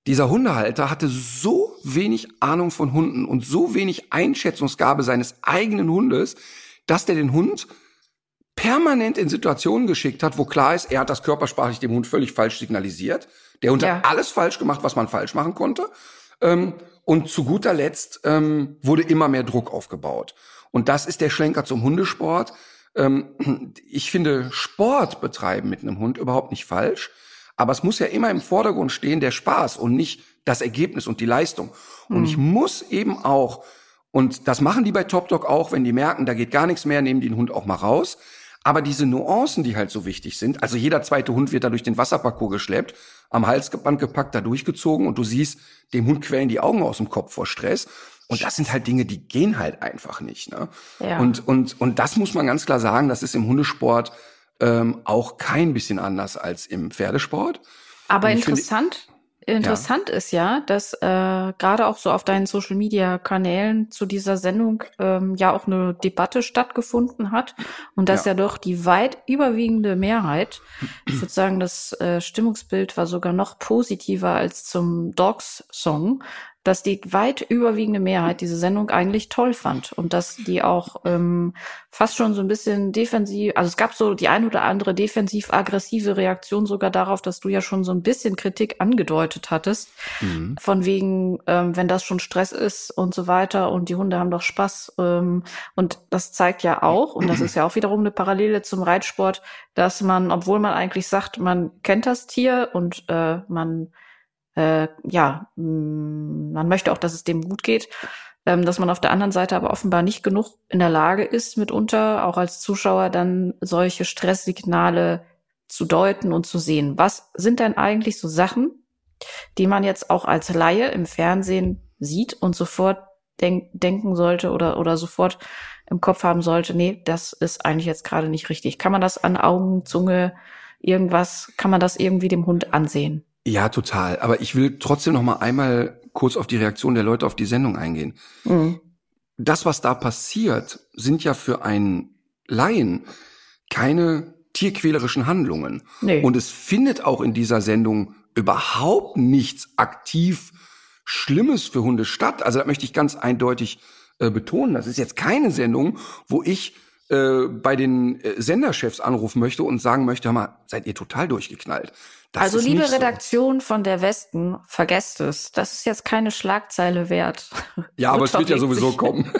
dieser Hundehalter hatte so wenig Ahnung von Hunden und so wenig Einschätzungsgabe seines eigenen Hundes, dass der den Hund permanent in Situationen geschickt hat, wo klar ist, er hat das körpersprachlich dem Hund völlig falsch signalisiert. Der Hund ja. hat alles falsch gemacht, was man falsch machen konnte. Ähm, und zu guter Letzt ähm, wurde immer mehr Druck aufgebaut. Und das ist der Schlenker zum Hundesport. Ähm, ich finde Sport betreiben mit einem Hund überhaupt nicht falsch. Aber es muss ja immer im Vordergrund stehen der Spaß und nicht das Ergebnis und die Leistung. Und mhm. ich muss eben auch, und das machen die bei Top Dog auch, wenn die merken, da geht gar nichts mehr, nehmen die den Hund auch mal raus. Aber diese Nuancen, die halt so wichtig sind, also jeder zweite Hund wird da durch den Wasserparcours geschleppt, am Halsband gepackt, da durchgezogen und du siehst, dem Hund quellen die Augen aus dem Kopf vor Stress. Und das sind halt Dinge, die gehen halt einfach nicht. Ne? Ja. Und, und, und das muss man ganz klar sagen, das ist im Hundesport ähm, auch kein bisschen anders als im Pferdesport. Aber interessant, Interessant ja. ist ja, dass äh, gerade auch so auf deinen Social Media Kanälen zu dieser Sendung ähm, ja auch eine Debatte stattgefunden hat und dass ja, ja doch die weit überwiegende Mehrheit, ich würde sagen, das äh, Stimmungsbild war sogar noch positiver als zum Dogs Song, dass die weit überwiegende Mehrheit diese Sendung eigentlich toll fand und dass die auch ähm, fast schon so ein bisschen defensiv, also es gab so die ein oder andere defensiv-aggressive Reaktion sogar darauf, dass du ja schon so ein bisschen Kritik angedeutet hattest, mhm. von wegen, ähm, wenn das schon Stress ist und so weiter und die Hunde haben doch Spaß. Ähm, und das zeigt ja auch, und das ist ja auch wiederum eine Parallele zum Reitsport, dass man, obwohl man eigentlich sagt, man kennt das Tier und äh, man äh, ja, mm, man möchte auch, dass es dem gut geht, ähm, dass man auf der anderen Seite aber offenbar nicht genug in der Lage ist, mitunter auch als Zuschauer dann solche Stresssignale zu deuten und zu sehen. Was sind denn eigentlich so Sachen, die man jetzt auch als Laie im Fernsehen sieht und sofort denk denken sollte oder, oder sofort im Kopf haben sollte, nee, das ist eigentlich jetzt gerade nicht richtig. Kann man das an Augen, Zunge, irgendwas, kann man das irgendwie dem Hund ansehen? Ja, total. Aber ich will trotzdem noch mal einmal kurz auf die Reaktion der Leute auf die Sendung eingehen. Mhm. Das, was da passiert, sind ja für einen Laien keine tierquälerischen Handlungen. Nee. Und es findet auch in dieser Sendung überhaupt nichts aktiv Schlimmes für Hunde statt. Also da möchte ich ganz eindeutig äh, betonen, das ist jetzt keine Sendung, wo ich äh, bei den äh, Senderchefs anrufen möchte und sagen möchte, hör mal, seid ihr total durchgeknallt. Das also liebe Redaktion von der Westen, vergesst es. Das ist jetzt keine Schlagzeile wert. Ja, aber es wird ja sowieso kommen.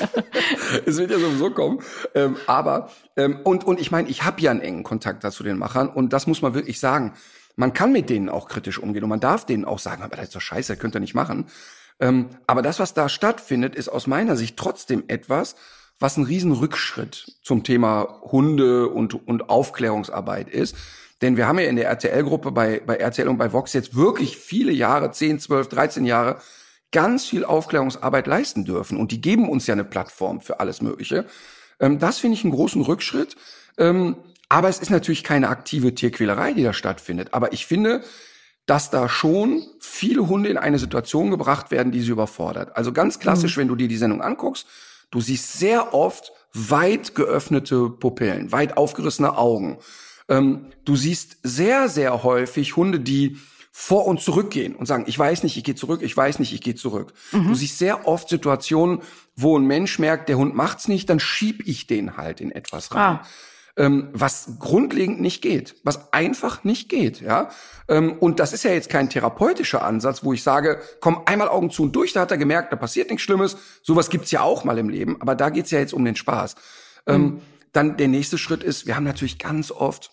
es wird ja sowieso kommen. Ähm, aber ähm, und und ich meine, ich habe ja einen engen Kontakt dazu den Machern und das muss man wirklich sagen. Man kann mit denen auch kritisch umgehen und man darf denen auch sagen, aber das ist doch scheiße, könnt ihr nicht machen. Ähm, aber das, was da stattfindet, ist aus meiner Sicht trotzdem etwas, was ein Riesenrückschritt zum Thema Hunde und, und Aufklärungsarbeit ist. Denn wir haben ja in der RTL-Gruppe bei, bei RTL und bei Vox jetzt wirklich viele Jahre, 10, 12, 13 Jahre, ganz viel Aufklärungsarbeit leisten dürfen. Und die geben uns ja eine Plattform für alles Mögliche. Ähm, das finde ich einen großen Rückschritt. Ähm, aber es ist natürlich keine aktive Tierquälerei, die da stattfindet. Aber ich finde, dass da schon viele Hunde in eine Situation gebracht werden, die sie überfordert. Also ganz klassisch, mhm. wenn du dir die Sendung anguckst, du siehst sehr oft weit geöffnete Pupillen, weit aufgerissene Augen. Ähm, du siehst sehr, sehr häufig Hunde, die vor und zurückgehen und sagen, ich weiß nicht, ich gehe zurück, ich weiß nicht, ich gehe zurück. Mhm. Du siehst sehr oft Situationen, wo ein Mensch merkt, der Hund macht's nicht, dann schieb ich den halt in etwas rein. Ah ähm, was grundlegend nicht geht, was einfach nicht geht, ja. Ähm, und das ist ja jetzt kein therapeutischer Ansatz, wo ich sage, komm einmal Augen zu und durch, da hat er gemerkt, da passiert nichts Schlimmes. Sowas gibt's ja auch mal im Leben, aber da geht's ja jetzt um den Spaß. Ähm, mhm. dann der nächste Schritt ist, wir haben natürlich ganz oft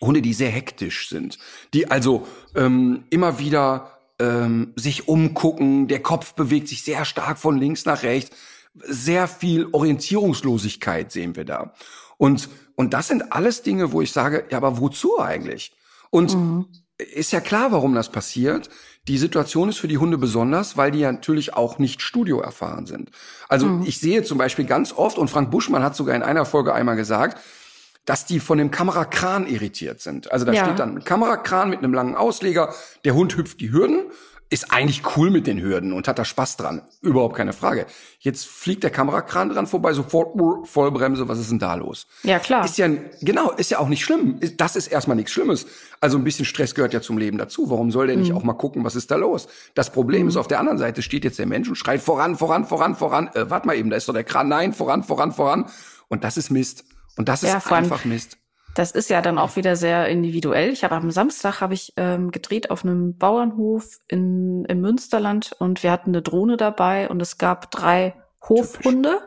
Hunde, die sehr hektisch sind, die also ähm, immer wieder ähm, sich umgucken, der Kopf bewegt sich sehr stark von links nach rechts, sehr viel Orientierungslosigkeit sehen wir da. Und und das sind alles Dinge, wo ich sage, ja, aber wozu eigentlich? Und mhm. ist ja klar, warum das passiert. Die Situation ist für die Hunde besonders, weil die ja natürlich auch nicht studioerfahren sind. Also mhm. ich sehe zum Beispiel ganz oft, und Frank Buschmann hat sogar in einer Folge einmal gesagt, dass die von dem Kamerakran irritiert sind. Also da ja. steht dann ein Kamerakran mit einem langen Ausleger, der Hund hüpft die Hürden ist eigentlich cool mit den Hürden und hat da Spaß dran. Überhaupt keine Frage. Jetzt fliegt der Kamerakran dran vorbei, sofort Vollbremse, was ist denn da los? Ja, klar. Ist ja, genau, ist ja auch nicht schlimm. Das ist erstmal nichts Schlimmes. Also ein bisschen Stress gehört ja zum Leben dazu. Warum soll der nicht mhm. auch mal gucken, was ist da los? Das Problem mhm. ist, auf der anderen Seite steht jetzt der Mensch und schreit voran, voran, voran, voran. Äh, warte mal eben, da ist doch der Kran. Nein, voran, voran, voran. Und das ist Mist. Und das ist ja, einfach Mist. Das ist ja dann auch wieder sehr individuell. Ich habe am Samstag habe ich ähm, gedreht auf einem Bauernhof in, im Münsterland und wir hatten eine Drohne dabei und es gab drei Hofhunde.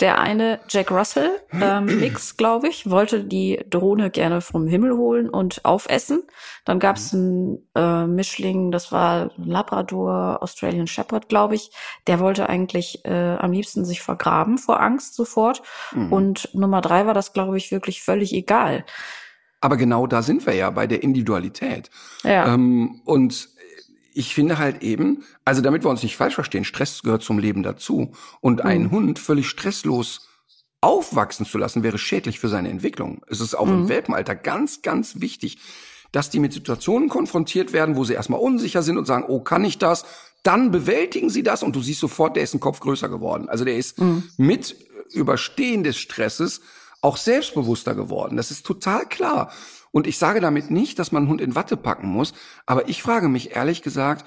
Der eine, Jack Russell, ähm, Mix, glaube ich, wollte die Drohne gerne vom Himmel holen und aufessen. Dann gab es mhm. einen äh, Mischling, das war Labrador, Australian Shepherd, glaube ich. Der wollte eigentlich äh, am liebsten sich vergraben vor Angst sofort. Mhm. Und Nummer drei war das, glaube ich, wirklich völlig egal. Aber genau da sind wir ja bei der Individualität. Ja. Ähm, und ich finde halt eben, also damit wir uns nicht falsch verstehen, Stress gehört zum Leben dazu. Und mhm. einen Hund völlig stresslos aufwachsen zu lassen, wäre schädlich für seine Entwicklung. Es ist auch mhm. im Welpenalter ganz, ganz wichtig, dass die mit Situationen konfrontiert werden, wo sie erstmal unsicher sind und sagen, oh, kann ich das? Dann bewältigen sie das und du siehst sofort, der ist ein Kopf größer geworden. Also der ist mhm. mit Überstehen des Stresses auch selbstbewusster geworden. Das ist total klar. Und ich sage damit nicht, dass man einen Hund in Watte packen muss, aber ich frage mich ehrlich gesagt,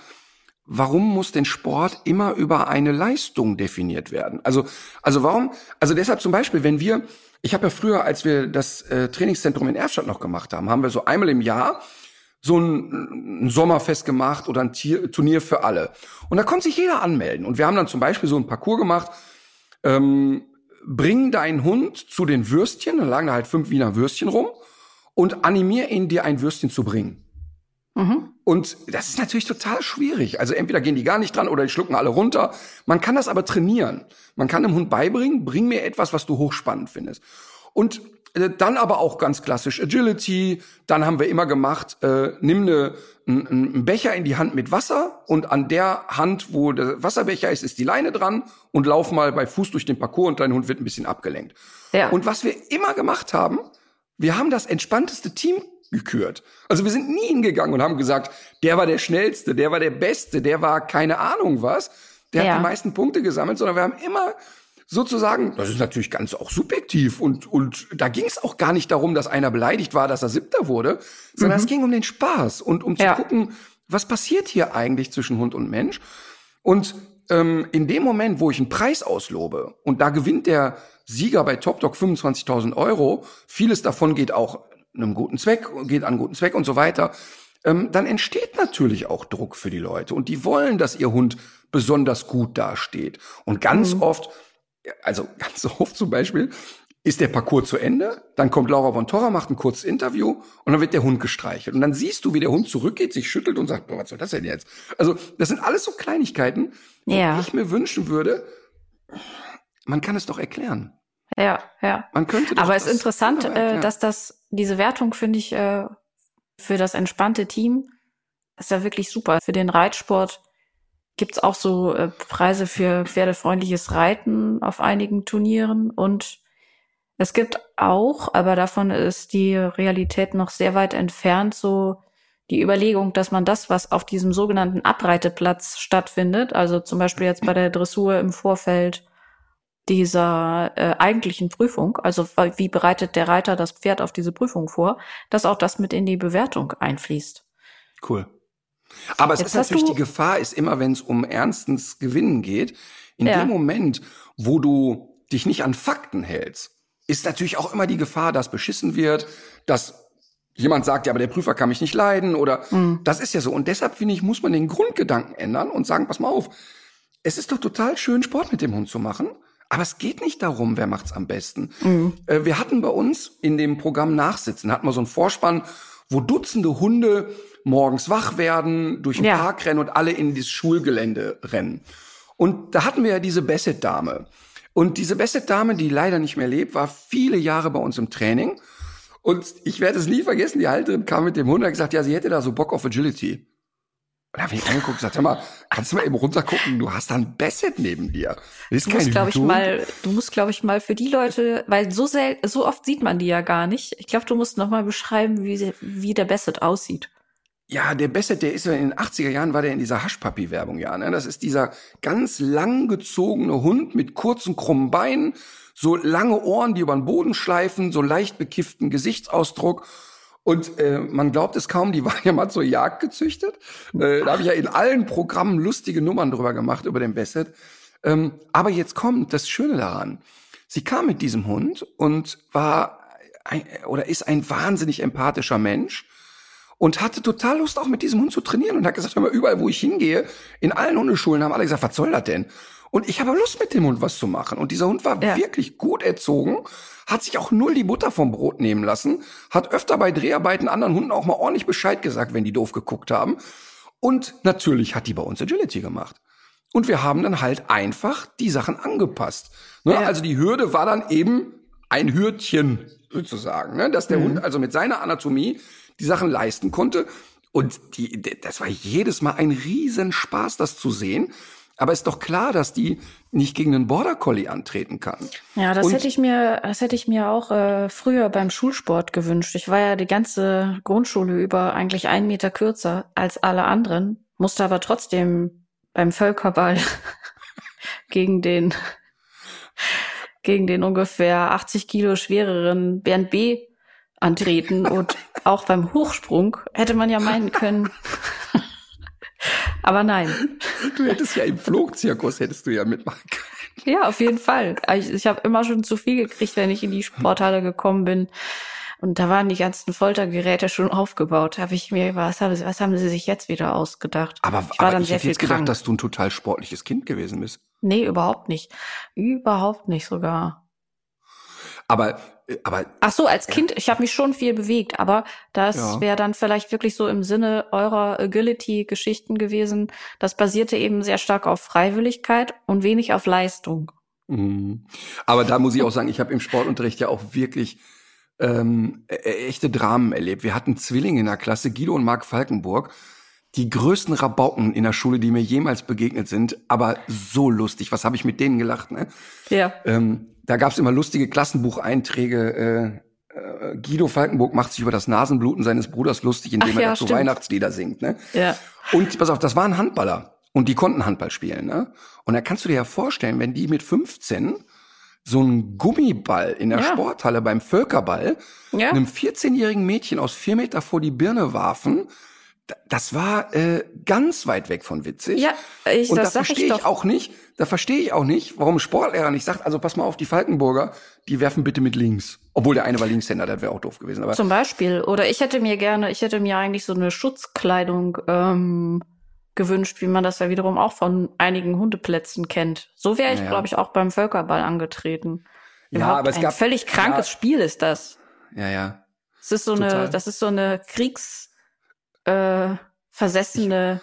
warum muss denn Sport immer über eine Leistung definiert werden? Also, also warum? Also deshalb zum Beispiel, wenn wir, ich habe ja früher, als wir das äh, Trainingszentrum in Erfstadt noch gemacht haben, haben wir so einmal im Jahr so ein, ein Sommerfest gemacht oder ein Tier, Turnier für alle. Und da konnte sich jeder anmelden. Und wir haben dann zum Beispiel so ein Parcours gemacht, ähm, bring deinen Hund zu den Würstchen, da lagen da halt fünf Wiener Würstchen rum und animier ihn, dir ein Würstchen zu bringen. Mhm. Und das ist natürlich total schwierig. Also entweder gehen die gar nicht dran oder die schlucken alle runter. Man kann das aber trainieren. Man kann dem Hund beibringen, bring mir etwas, was du hochspannend findest. Und äh, dann aber auch ganz klassisch Agility. Dann haben wir immer gemacht, äh, nimm eine, einen Becher in die Hand mit Wasser und an der Hand, wo der Wasserbecher ist, ist die Leine dran und lauf mal bei Fuß durch den Parcours und dein Hund wird ein bisschen abgelenkt. Ja. Und was wir immer gemacht haben, wir haben das entspannteste Team gekürt. Also wir sind nie hingegangen und haben gesagt, der war der schnellste, der war der beste, der war keine Ahnung was, der ja. hat die meisten Punkte gesammelt, sondern wir haben immer sozusagen, das ist natürlich ganz auch subjektiv und, und da ging es auch gar nicht darum, dass einer beleidigt war, dass er siebter wurde, sondern mhm. es ging um den Spaß und um ja. zu gucken, was passiert hier eigentlich zwischen Hund und Mensch. Und ähm, in dem Moment, wo ich einen Preis auslobe und da gewinnt der Sieger bei Top Dog 25.000 Euro, vieles davon geht auch einem guten Zweck, geht an guten Zweck und so weiter, ähm, dann entsteht natürlich auch Druck für die Leute und die wollen, dass ihr Hund besonders gut dasteht. Und ganz mhm. oft, also ganz oft zum Beispiel, ist der Parcours zu Ende, dann kommt Laura von Torra, macht ein kurzes Interview und dann wird der Hund gestreichelt. Und dann siehst du, wie der Hund zurückgeht, sich schüttelt und sagt, boah, was soll das denn jetzt? Also das sind alles so Kleinigkeiten, ja. die ich mir wünschen würde, man kann es doch erklären. Ja, ja. Man könnte Aber es ist interessant, äh, ja. dass das, diese Wertung finde ich äh, für das entspannte Team ist ja wirklich super. Für den Reitsport gibt's auch so äh, Preise für pferdefreundliches Reiten auf einigen Turnieren und es gibt auch, aber davon ist die Realität noch sehr weit entfernt, so die Überlegung, dass man das, was auf diesem sogenannten Abreiteplatz stattfindet, also zum Beispiel jetzt bei der Dressur im Vorfeld dieser äh, eigentlichen Prüfung, also wie bereitet der Reiter das Pferd auf diese Prüfung vor, dass auch das mit in die Bewertung einfließt. Cool. Aber es Jetzt ist natürlich die Gefahr, ist immer, wenn es um ernstens Gewinnen geht, in Ja. dem Moment, wo du dich nicht an Fakten hältst, ist natürlich auch immer die Gefahr, dass beschissen wird, dass jemand sagt, ja, aber der Prüfer kann mich nicht leiden oder Mhm. das ist ja so. Und deshalb finde ich, muss man den Grundgedanken ändern und sagen, pass mal auf, es ist doch total schön, Sport mit dem Hund zu machen. Aber es geht nicht darum, wer macht's am besten. Mhm. Äh, Wir hatten bei uns in dem Programm Nachsitzen, hatten wir so einen Vorspann, wo Dutzende Hunde morgens wach werden, durch den Ja. Park rennen und alle in dieses Schulgelände rennen. Und da hatten wir ja diese Bassett-Dame. Und diese Bassett-Dame, die leider nicht mehr lebt, war viele Jahre bei uns im Training. Und ich werde es nie vergessen, die Halterin kam mit dem Hund und hat gesagt, ja, sie hätte da so Bock auf Agility. Und da habe ich angeguckt und gesagt, hör mal, kannst du mal eben runtergucken, du hast da ein Bassett neben dir. Das ist Du musst, glaube ich, mal, du musst, glaube ich, mal für die Leute, weil so sel so oft sieht man die ja gar nicht. Ich glaube, du musst noch mal beschreiben, wie, wie der Bassett aussieht. Ja, der Bassett, der ist ja in den 80er Jahren, war der in dieser Haschpapi-Werbung, ja. Ne? Das ist dieser ganz langgezogene Hund mit kurzen, krummen Beinen, so lange Ohren, die über den Boden schleifen, so leicht bekifften Gesichtsausdruck. Und äh, man glaubt es kaum, die waren ja mal zur Jagd gezüchtet. Äh, da habe ich ja in allen Programmen lustige Nummern drüber gemacht, über den Bassett. Ähm, aber jetzt kommt das Schöne daran. Sie kam mit diesem Hund und war ein, oder ist ein wahnsinnig empathischer Mensch und hatte total Lust, auch mit diesem Hund zu trainieren und hat gesagt, hör mal, überall, wo ich hingehe, in allen Hundeschulen haben alle gesagt, was soll das denn? Und ich habe Lust, mit dem Hund was zu machen. Und dieser Hund war Ja. wirklich gut erzogen, hat sich auch null die Butter vom Brot nehmen lassen, hat öfter bei Dreharbeiten anderen Hunden auch mal ordentlich Bescheid gesagt, wenn die doof geguckt haben. Und natürlich hat die bei uns Agility gemacht. Und wir haben dann halt einfach die Sachen angepasst. Ne? Ja. Also die Hürde war dann eben ein Hürdchen sozusagen, ne? dass der Hund also mit seiner Anatomie die Sachen leisten konnte. Und die, das war jedes Mal ein Riesenspaß, das zu sehen. Aber ist doch klar, dass die nicht gegen einen Border Collie antreten kann. Ja, das Und- hätte ich mir, das hätte ich mir auch äh, früher beim Schulsport gewünscht. Ich war ja die ganze Grundschule über eigentlich einen Meter kürzer als alle anderen, musste aber trotzdem beim Völkerball gegen den gegen den ungefähr 80 Kilo schwereren Bernd B. antreten und auch beim Hochsprung hätte man ja meinen können. Aber nein. Du hättest ja im Flugzirkus hättest du ja mitmachen können. Ja, auf jeden Fall. Ich, ich habe immer schon zu viel gekriegt, wenn ich in die Sporthalle gekommen bin. Und da waren die ganzen Foltergeräte schon aufgebaut. Habe ich mir, was haben, sie, was haben sie sich jetzt wieder ausgedacht? Aber, ich war aber dann ich sehr hätte viel jetzt gedacht, krank. dass du ein total sportliches Kind gewesen bist. nee, überhaupt nicht. Überhaupt nicht sogar. Aber, aber Ach so, als Kind, ich habe mich schon viel bewegt, aber das Ja. wäre dann vielleicht wirklich so im Sinne eurer Agility-Geschichten gewesen. Das basierte eben sehr stark auf Freiwilligkeit und wenig auf Leistung. Mhm. Aber da muss ich auch sagen, ich habe im Sportunterricht ja auch wirklich ähm, e- echte Dramen erlebt. Wir hatten Zwillinge in der Klasse, Guido und Marc Falkenburg. Die größten Rabauken in der Schule, die mir jemals begegnet sind, aber so lustig. Was habe ich mit denen gelacht? Ne? Ja. Ähm, da gab's immer lustige Klassenbucheinträge. Äh, äh, Guido Falkenburg macht sich über das Nasenbluten seines Bruders lustig, indem Ach er ja, dazu stimmt. Weihnachtslieder singt. Ne? Ja. Und pass auf, das waren Handballer. Und die konnten Handball spielen. Ne? Und da kannst du dir ja vorstellen, wenn die mit 15 so einen Gummiball in der Ja. Sporthalle beim Völkerball Ja. einem 14-jährigen Mädchen aus vier Meter vor die Birne warfen, das war äh, ganz weit weg von witzig. Ja, ich, Und da das sag verstehe ich ich, auch nicht, da verstehe ich auch nicht, warum Sportlehrer nicht sagt, also pass mal auf, die Falkenburger, die werfen bitte mit links. Obwohl der eine war Linkshänder, das wäre auch doof gewesen. Aber Zum Beispiel. Oder ich hätte mir gerne, ich hätte mir eigentlich so eine Schutzkleidung ähm, gewünscht, wie man das ja wiederum auch von einigen Hundeplätzen kennt. So wäre ich, Ja, ja. glaube ich, auch beim Völkerball angetreten. Ja, Überhaupt aber es ein gab- völlig krankes ja. Spiel ist das. ja, ja. Es ist so Total. eine, das ist so eine Kriegs äh, versessene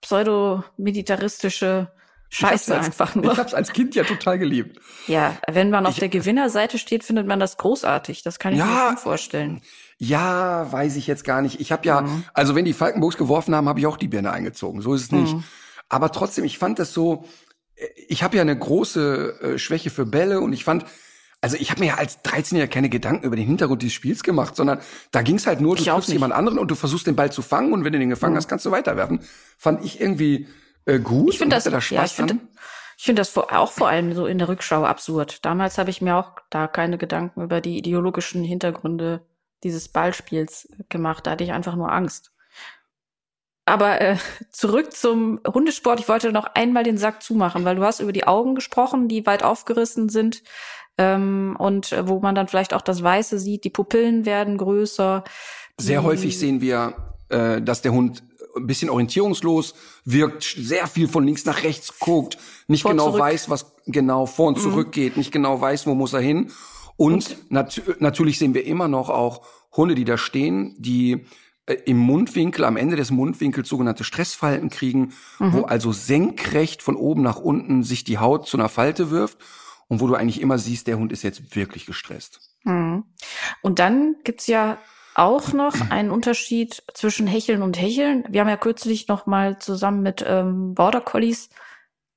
pseudo-militaristische Scheiße Ich hab's einfach als, nur. Ich hab's als Kind ja total geliebt. Ja, wenn man auf Ich- der Gewinnerseite steht, findet man das großartig. Das kann ich Ja. mir schon vorstellen. Ja, weiß ich jetzt gar nicht. Ich habe ja, Mhm. also wenn die Falkenburgs geworfen haben, habe ich auch die Birne eingezogen. So ist es nicht. Mhm. Aber trotzdem, ich fand das so, äh, ich habe ja eine große äh, Schwäche für Bälle und ich fand, also ich habe mir ja als 13-Jähriger keine Gedanken über den Hintergrund dieses Spiels gemacht, sondern da ging es halt nur, du triffst jemand anderen und du versuchst den Ball zu fangen und wenn du den gefangen mhm. hast, kannst du weiterwerfen. Fand ich irgendwie äh, gut. Ich finde das, da ja, ich finde ich finde das vor, auch vor allem so in der Rückschau absurd. Damals habe ich mir auch da keine Gedanken über die ideologischen Hintergründe dieses Ballspiels gemacht. Da hatte ich einfach nur Angst. Aber äh, zurück zum Hundesport. Ich wollte noch einmal den Sack zumachen, weil du hast über die Augen gesprochen, die weit aufgerissen sind ähm, und äh, wo man dann vielleicht auch das Weiße sieht. Die Pupillen werden größer. Sehr häufig sehen wir, äh, dass der Hund ein bisschen orientierungslos wirkt, sehr viel von links nach rechts guckt, nicht vor genau weiß, was genau vor und mhm. zurück geht, nicht genau weiß, wo muss er hin. Und, und? Nat natürlich sehen wir immer noch auch Hunde, die da stehen, die äh, im Mundwinkel, am Ende des Mundwinkels sogenannte Stressfalten kriegen, mhm. wo also senkrecht von oben nach unten sich die Haut zu einer Falte wirft und wo du eigentlich immer siehst, der Hund ist jetzt wirklich gestresst. Mhm. Und dann gibt's ja auch noch einen Unterschied zwischen Hecheln und Hecheln. Wir haben ja kürzlich noch mal zusammen mit ähm, Border Collies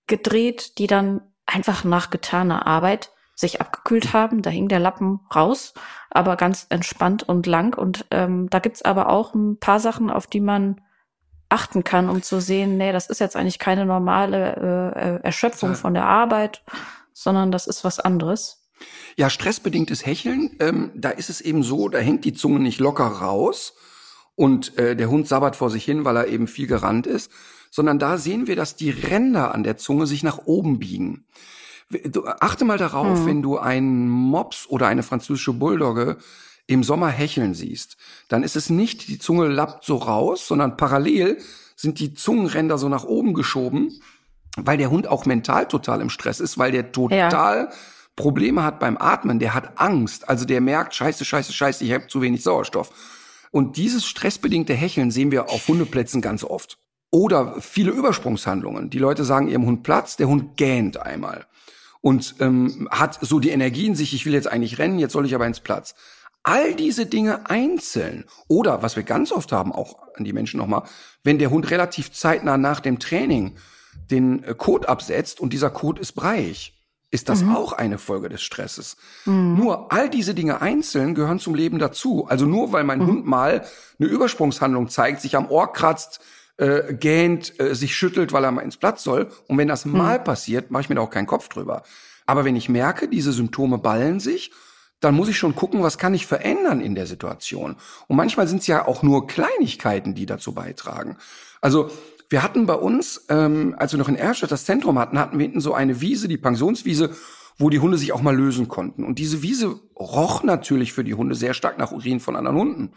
gedreht, die dann einfach nach getaner Arbeit sich abgekühlt haben. Da hing der Lappen raus, aber ganz entspannt und lang. Und ähm, da gibt's aber auch ein paar Sachen, auf die man achten kann, um zu sehen, nee, das ist jetzt eigentlich keine normale äh, Erschöpfung von der Arbeit, sondern das ist was anderes. Ja, stressbedingtes Hecheln, ähm, da ist es eben so, da hängt die Zunge nicht locker raus und äh, der Hund sabbert vor sich hin, weil er eben viel gerannt ist, sondern da sehen wir, dass die Ränder an der Zunge sich nach oben biegen. Du, achte mal darauf, hm. wenn du einen Mops oder eine französische Bulldogge im Sommer hecheln siehst, dann ist es nicht, die Zunge lappt so raus, sondern parallel sind die Zungenränder so nach oben geschoben, weil der Hund auch mental total im Stress ist, weil der total ja Probleme hat beim Atmen, der hat Angst. Also der merkt, scheiße, scheiße, scheiße, ich habe zu wenig Sauerstoff. Und dieses stressbedingte Hecheln sehen wir auf Hundeplätzen ganz oft. Oder viele Übersprungshandlungen. Die Leute sagen ihrem Hund Platz, der Hund gähnt einmal und ähm, hat so die Energie in sich, ich will jetzt eigentlich rennen, jetzt soll ich aber ins Platz. All diese Dinge einzeln. Oder was wir ganz oft haben, auch an die Menschen nochmal, wenn der Hund relativ zeitnah nach dem Training den äh, Kot absetzt und dieser Kot ist breich ist das mhm. auch eine Folge des Stresses. Mhm. Nur all diese Dinge einzeln gehören zum Leben dazu. Also nur weil mein mhm. Hund mal eine Übersprungshandlung zeigt, sich am Ohr kratzt, äh, gähnt, äh, sich schüttelt, weil er mal ins Platz soll. Und wenn das mhm. mal passiert, mache ich mir da auch keinen Kopf drüber. Aber wenn ich merke, diese Symptome ballen sich, dann muss ich schon gucken, was kann ich verändern in der Situation. Und manchmal sind es ja auch nur Kleinigkeiten, die dazu beitragen. Also wir hatten bei uns, ähm, als wir noch in Erstadt das Zentrum hatten, hatten wir hinten so eine Wiese, die Pensionswiese, wo die Hunde sich auch mal lösen konnten. Und diese Wiese roch natürlich für die Hunde sehr stark nach Urin von anderen Hunden.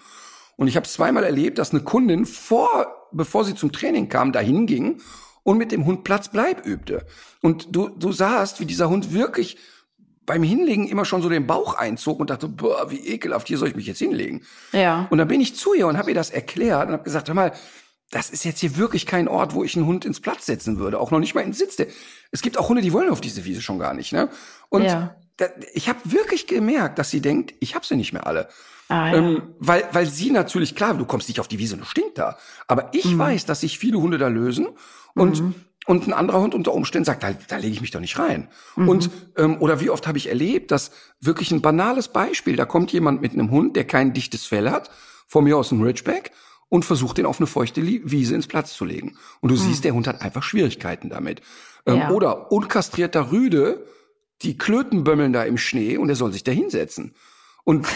Und ich habe zweimal erlebt, dass eine Kundin vor, bevor sie zum Training kam, dahin ging und mit dem Hund Platzbleib übte. Und du, du sahst, wie dieser Hund wirklich beim Hinlegen immer schon so den Bauch einzog und dachte, boah, wie ekelhaft, hier soll ich mich jetzt hinlegen. Ja. Und dann bin ich zu ihr und habe ihr das erklärt und habe gesagt, hör mal, das ist jetzt hier wirklich kein Ort, wo ich einen Hund ins Platz setzen würde, auch noch nicht mal ins Sitz. Es gibt auch Hunde, die wollen auf diese Wiese schon gar nicht, ne? Und ja. da, ich habe wirklich gemerkt, dass sie denkt, ich habe sie nicht mehr alle. Ah, ja. ähm, weil, weil sie natürlich, klar, du kommst nicht auf die Wiese und du stinkt da. Aber ich mhm. weiß, dass sich viele Hunde da lösen und mhm. Und ein anderer Hund unter Umständen sagt, da, da lege ich mich doch nicht rein. Mhm. Und ähm, oder wie oft habe ich erlebt, dass wirklich ein banales Beispiel, da kommt jemand mit einem Hund, der kein dichtes Fell hat, von mir aus ein Ridgeback, und versucht den auf eine feuchte Wiese ins Platz zu legen. Und du hm. siehst, der Hund hat einfach Schwierigkeiten damit. Ähm, ja. Oder unkastrierter Rüde, die Klöten bömmeln da im Schnee und er soll sich da hinsetzen. Und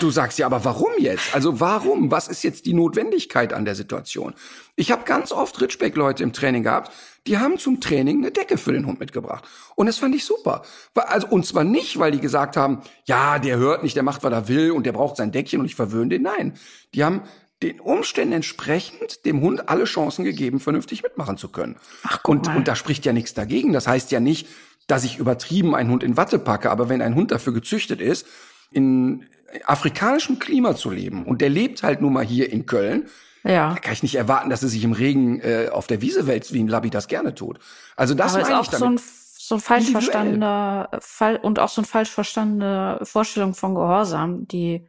du sagst ja, aber warum jetzt? Also warum? Was ist jetzt die Notwendigkeit an der Situation? Ich habe ganz oft Ritschbeck-Leute im Training gehabt, die haben zum Training eine Decke für den Hund mitgebracht. Und das fand ich super. Also, und zwar nicht, weil die gesagt haben, ja, der hört nicht, der macht, was er will und der braucht sein Deckchen und ich verwöhne den. Nein, die haben den Umständen entsprechend dem Hund alle Chancen gegeben, vernünftig mitmachen zu können. Ach, und, mal. und da spricht ja nichts dagegen. Das heißt ja nicht, dass ich übertrieben einen Hund in Watte packe, aber wenn ein Hund dafür gezüchtet ist, in afrikanischem Klima zu leben und der lebt halt nun mal hier in Köln, ja. da kann ich nicht erwarten, dass er sich im Regen äh, auf der Wiese wälzt, wie ein Labby das gerne tut. Also das ist auch so ein, so ein falsch verstandener Fall und auch so ein falsch verstandene Vorstellung von Gehorsam, die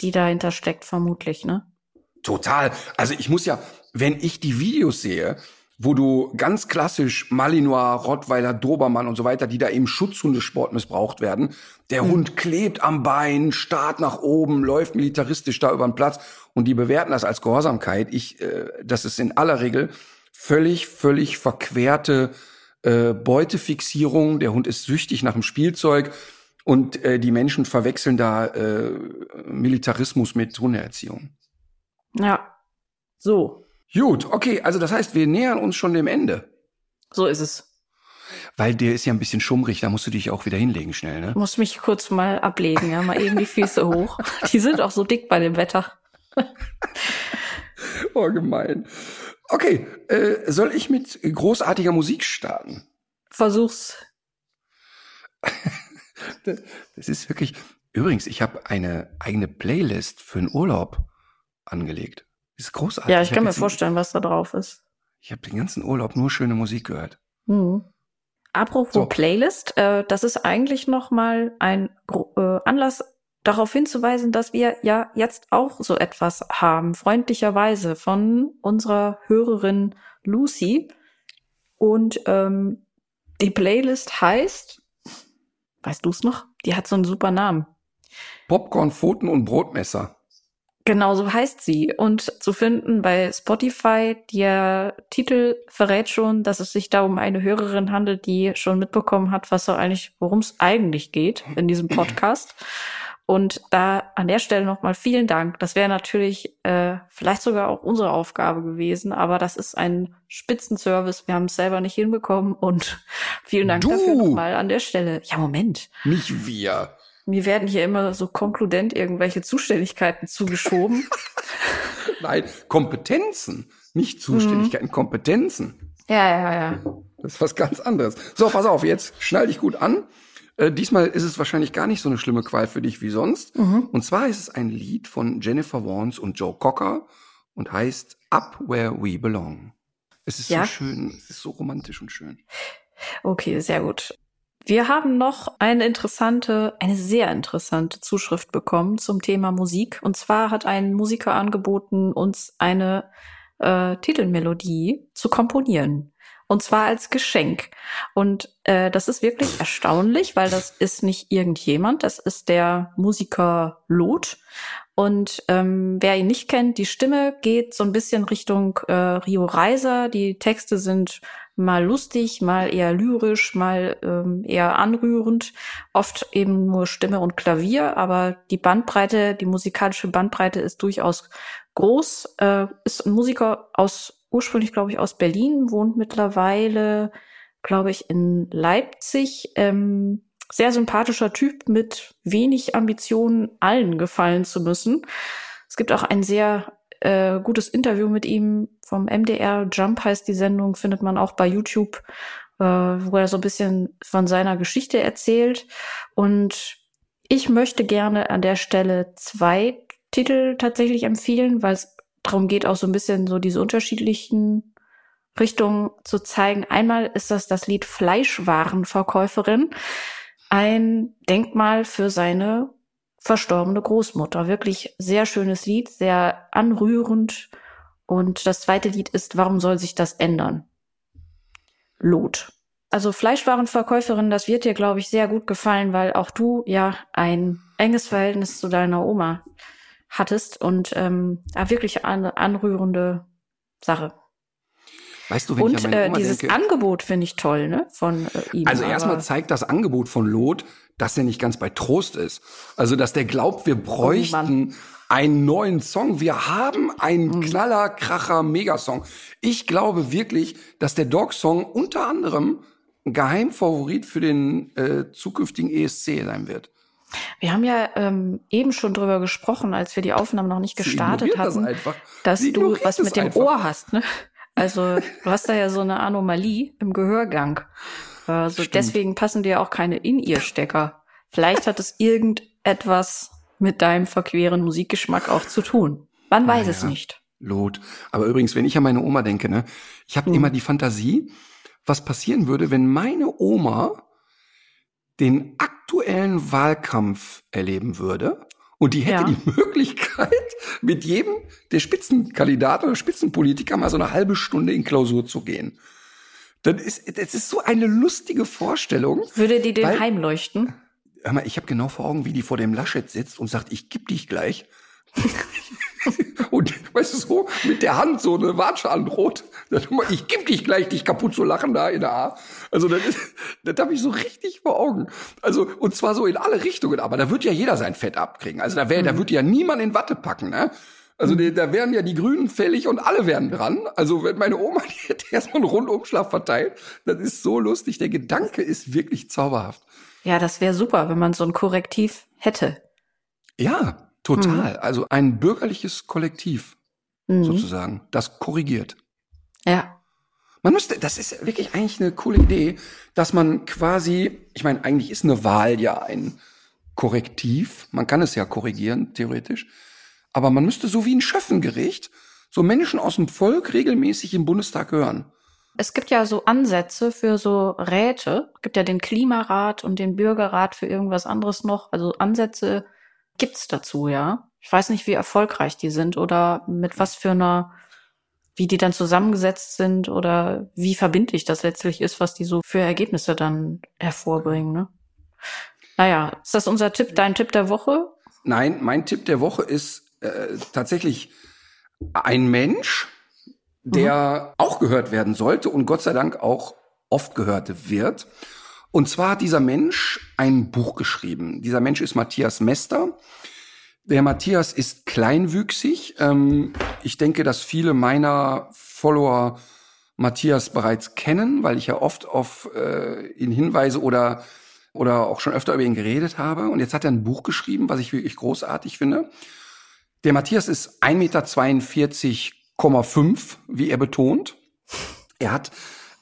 die dahinter steckt, vermutlich, ne? Total. Also ich muss ja, wenn ich die Videos sehe, wo du ganz klassisch Malinois, Rottweiler, Dobermann und so weiter, die da im Schutzhundesport missbraucht werden. Der mhm. Hund klebt am Bein, starrt nach oben, läuft militaristisch da über den Platz und die bewerten das als Gehorsamkeit. Ich, äh, das ist in aller Regel völlig, völlig verquerte äh, Beutefixierung. Der Hund ist süchtig nach dem Spielzeug und äh, die Menschen verwechseln da äh, Militarismus mit Hundeerziehung. Ja, so. Gut, okay, also das heißt, wir nähern uns schon dem Ende. So ist es. Weil der ist ja ein bisschen schummrig, da musst du dich auch wieder hinlegen schnell, ne? Muss mich kurz mal ablegen, ja, mal eben die Füße hoch. Die sind auch so dick bei dem Wetter. oh, gemein. Okay, äh, soll ich mit großartiger Musik starten? Versuch's. das, das ist wirklich. Übrigens, ich habe eine eigene Playlist für den Urlaub angelegt. Ist großartig. Ja, ich, ich kann mir vorstellen, was da drauf ist. Ich habe den ganzen Urlaub nur schöne Musik gehört. Mhm. Apropos so. Playlist, äh, das ist eigentlich noch mal ein äh, Anlass darauf hinzuweisen, dass wir ja jetzt auch so etwas haben, freundlicherweise von unserer Hörerin Lucy. Und ähm, die Playlist heißt, weißt du es noch? Die hat so einen super Namen. Popcorn, Pfoten und Brotmesser. Genau so heißt sie. Und zu finden bei Spotify, der Titel verrät schon, dass es sich da um eine Hörerin handelt, die schon mitbekommen hat, was so eigentlich, worum es eigentlich geht in diesem Podcast. Und da an der Stelle nochmal vielen Dank. Das wäre natürlich äh, vielleicht sogar auch unsere Aufgabe gewesen, aber das ist ein Spitzenservice. Wir haben es selber nicht hinbekommen und vielen Dank du. dafür nochmal an der Stelle. Ja, Moment. Nicht wir. Mir werden hier immer so konkludent irgendwelche Zuständigkeiten zugeschoben. Nein, Kompetenzen, nicht Zuständigkeiten, mhm. Kompetenzen. Ja, ja, ja. Das ist was ganz anderes. So, pass auf, jetzt schnall dich gut an. Äh, diesmal ist es wahrscheinlich gar nicht so eine schlimme Qual für dich wie sonst. Mhm. Und zwar ist es ein Lied von Jennifer Warnes und Joe Cocker und heißt Up Where We Belong. Es ist ja. so schön, es ist so romantisch und schön. Okay, sehr gut. Wir haben noch eine interessante, eine sehr interessante Zuschrift bekommen zum Thema Musik. Und zwar hat ein Musiker angeboten, uns eine äh, Titelmelodie zu komponieren. Und zwar als Geschenk. Und äh, das ist wirklich erstaunlich, weil das ist nicht irgendjemand, das ist der Musiker Lot. Und ähm, wer ihn nicht kennt, die Stimme geht so ein bisschen Richtung äh, Rio Reiser. Die Texte sind mal lustig, mal eher lyrisch, mal ähm, eher anrührend. Oft eben nur Stimme und Klavier, aber die Bandbreite, die musikalische Bandbreite ist durchaus groß. Äh, ist ein Musiker aus ursprünglich, glaube ich, aus Berlin, wohnt mittlerweile, glaube ich, in Leipzig. Ähm, sehr sympathischer Typ mit wenig Ambitionen, allen gefallen zu müssen. Es gibt auch ein sehr äh, gutes Interview mit ihm vom MDR. Jump heißt die Sendung, findet man auch bei YouTube, äh, wo er so ein bisschen von seiner Geschichte erzählt. Und ich möchte gerne an der Stelle zwei Titel tatsächlich empfehlen, weil es darum geht, auch so ein bisschen so diese unterschiedlichen Richtungen zu zeigen. Einmal ist das das Lied Fleischwarenverkäuferin, ein Denkmal für seine verstorbene Großmutter. Wirklich sehr schönes Lied, sehr anrührend. Und das zweite Lied ist Warum soll sich das ändern? Lot. Also Fleischwarenverkäuferin, das wird dir, glaube ich, sehr gut gefallen, weil auch du ja ein enges Verhältnis zu deiner Oma hattest und ähm, wirklich eine anrührende Sache. Weißt du, wenn und ich an äh, dieses denke, Angebot finde ich toll, ne? Von äh, ihm. Also erstmal zeigt das Angebot von Lot, dass er nicht ganz bei Trost ist. Also dass der glaubt, wir bräuchten oh einen neuen Song. Wir haben einen mhm. Knaller, Kracher, Megasong. Ich glaube wirklich, dass der Dog-Song unter anderem ein Geheimfavorit für den äh, zukünftigen ESC sein wird. Wir haben ja ähm, eben schon drüber gesprochen, als wir die Aufnahme noch nicht gestartet hatten, das dass Sie du was mit dem einfach. Ohr hast. Ne? Also du hast da ja so eine Anomalie im Gehörgang. Also Stimmt. deswegen passen dir auch keine In-Ear-Stecker. Vielleicht hat es irgendetwas mit deinem verqueren Musikgeschmack auch zu tun. Man weiß ja, es nicht. Lot. Aber übrigens, wenn ich an meine Oma denke, ne, ich habe hm. immer die Fantasie, was passieren würde, wenn meine Oma den aktuellen Wahlkampf erleben würde Und die hätte Ja. die Möglichkeit, mit jedem der Spitzenkandidaten oder Spitzenpolitiker mal so eine halbe Stunde in Klausur zu gehen. Das ist, das ist so eine lustige Vorstellung. Würde die dem Weil- heimleuchten? Hör mal, ich habe genau vor Augen, wie die vor dem Laschet sitzt und sagt, ich geb dich gleich. Und weißt du so, mit der Hand so eine Watsche androht. Ich geb dich gleich, dich kaputt zu lachen da in der A. Also das, ist, das habe ich so richtig vor Augen. Also und zwar so in alle Richtungen. Aber da wird ja jeder sein Fett abkriegen. Also da, wär, da wird ja niemand in Watte packen. Ne? Also die, da wären ja die Grünen fällig und alle wären dran. Also wenn meine Oma, die hätte erstmal einen Rundumschlag verteilt. Das ist so lustig. Der Gedanke ist wirklich zauberhaft. Ja, das wäre super, wenn man so ein Korrektiv hätte. Ja, total. Also ein bürgerliches Kollektiv Mhm. sozusagen, das korrigiert. Ja. Man müsste, das ist wirklich eigentlich eine coole Idee, dass man quasi, ich meine, eigentlich ist eine Wahl ja ein Korrektiv. Man kann es ja korrigieren, theoretisch. Aber man müsste so wie ein Schöffengericht so Menschen aus dem Volk regelmäßig im Bundestag hören. Es gibt ja so Ansätze für so Räte. Es gibt ja den Klimarat und den Bürgerrat für irgendwas anderes noch. Also Ansätze gibt's dazu, ja. Ich weiß nicht, wie erfolgreich die sind oder mit was für einer, wie die dann zusammengesetzt sind oder wie verbindlich das letztlich ist, was die so für Ergebnisse dann hervorbringen, ne? Naja, ist das unser Tipp, dein Tipp der Woche? Nein, mein Tipp der Woche ist äh, tatsächlich ein Mensch, der auch gehört werden sollte und Gott sei Dank auch oft gehört wird. Und zwar hat dieser Mensch ein Buch geschrieben. Dieser Mensch ist Matthias Mester. Der Matthias ist kleinwüchsig. Ähm, ich denke, dass viele meiner Follower Matthias bereits kennen, weil ich ja oft auf äh, ihn hinweise oder oder auch schon öfter über ihn geredet habe. Und jetzt hat er ein Buch geschrieben, was ich wirklich großartig finde. Der Matthias ist 1,42,5 Meter, wie er betont. Er hat,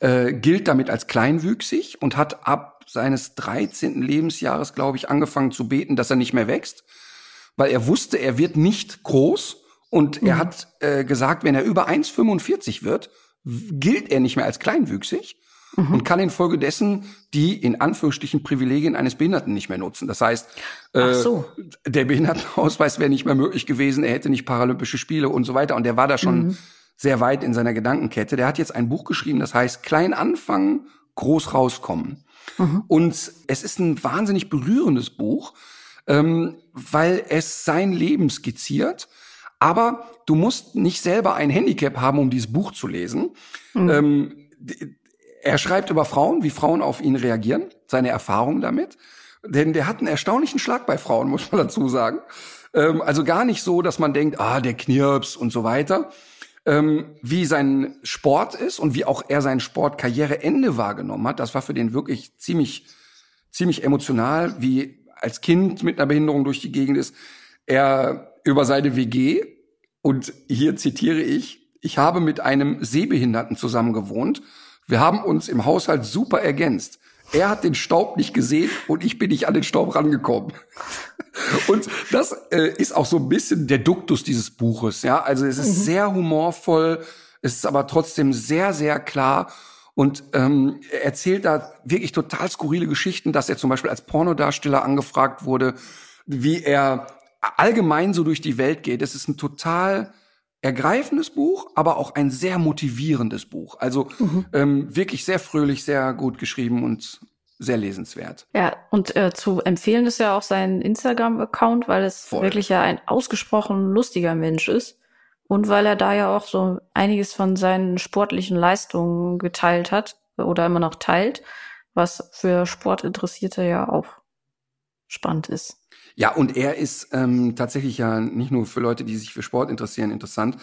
äh, gilt damit als kleinwüchsig und hat ab seines 13. Lebensjahres, glaube ich, angefangen zu beten, dass er nicht mehr wächst, weil er wusste, er wird nicht groß. Und er hat äh, gesagt, wenn er über 1,45 wird, gilt er nicht mehr als kleinwüchsig und kann infolgedessen die in Anführungsstrichen Privilegien eines Behinderten nicht mehr nutzen. Das heißt, äh, so. der Behindertenausweis wäre nicht mehr möglich gewesen, er hätte nicht Paralympische Spiele und so weiter. Und der war da schon sehr weit in seiner Gedankenkette. Der hat jetzt ein Buch geschrieben, das heißt Klein anfangen, groß rauskommen. Und es ist ein wahnsinnig berührendes Buch, ähm, weil es sein Leben skizziert. Aber du musst nicht selber ein Handicap haben, um dieses Buch zu lesen. Ähm, d- er schreibt über Frauen, wie Frauen auf ihn reagieren, seine Erfahrungen damit. Denn der hat einen erstaunlichen Schlag bei Frauen, muss man dazu sagen. Ähm, also gar nicht so, dass man denkt, ah, der Knirps und so weiter. Ähm, wie sein Sport ist und wie auch er sein Sportkarriereende wahrgenommen hat, das war für den wirklich ziemlich, ziemlich emotional, wie als Kind mit einer Behinderung durch die Gegend ist. Er über seine WG und hier zitiere ich, ich habe mit einem Sehbehinderten zusammen gewohnt. Wir haben uns im Haushalt super ergänzt. Er hat den Staub nicht gesehen und ich bin nicht an den Staub rangekommen. Und das äh, ist auch so ein bisschen der Duktus dieses Buches. Ja, also es ist sehr humorvoll, es ist aber trotzdem sehr, sehr klar. Und ähm, er erzählt da wirklich total skurrile Geschichten, dass er zum Beispiel als Pornodarsteller angefragt wurde, wie er allgemein so durch die Welt geht. Es ist ein total ergreifendes Buch, aber auch ein sehr motivierendes Buch. Also ähm, wirklich sehr fröhlich, sehr gut geschrieben und sehr lesenswert. Ja, und äh, zu empfehlen ist ja auch sein Instagram-Account, weil es Voll. wirklich ja ein ausgesprochen lustiger Mensch ist. Und weil er da ja auch so einiges von seinen sportlichen Leistungen geteilt hat oder immer noch teilt, was für Sportinteressierte ja auch spannend ist. Ja, und er ist ähm, tatsächlich ja nicht nur für Leute, die sich für Sport interessieren, interessant.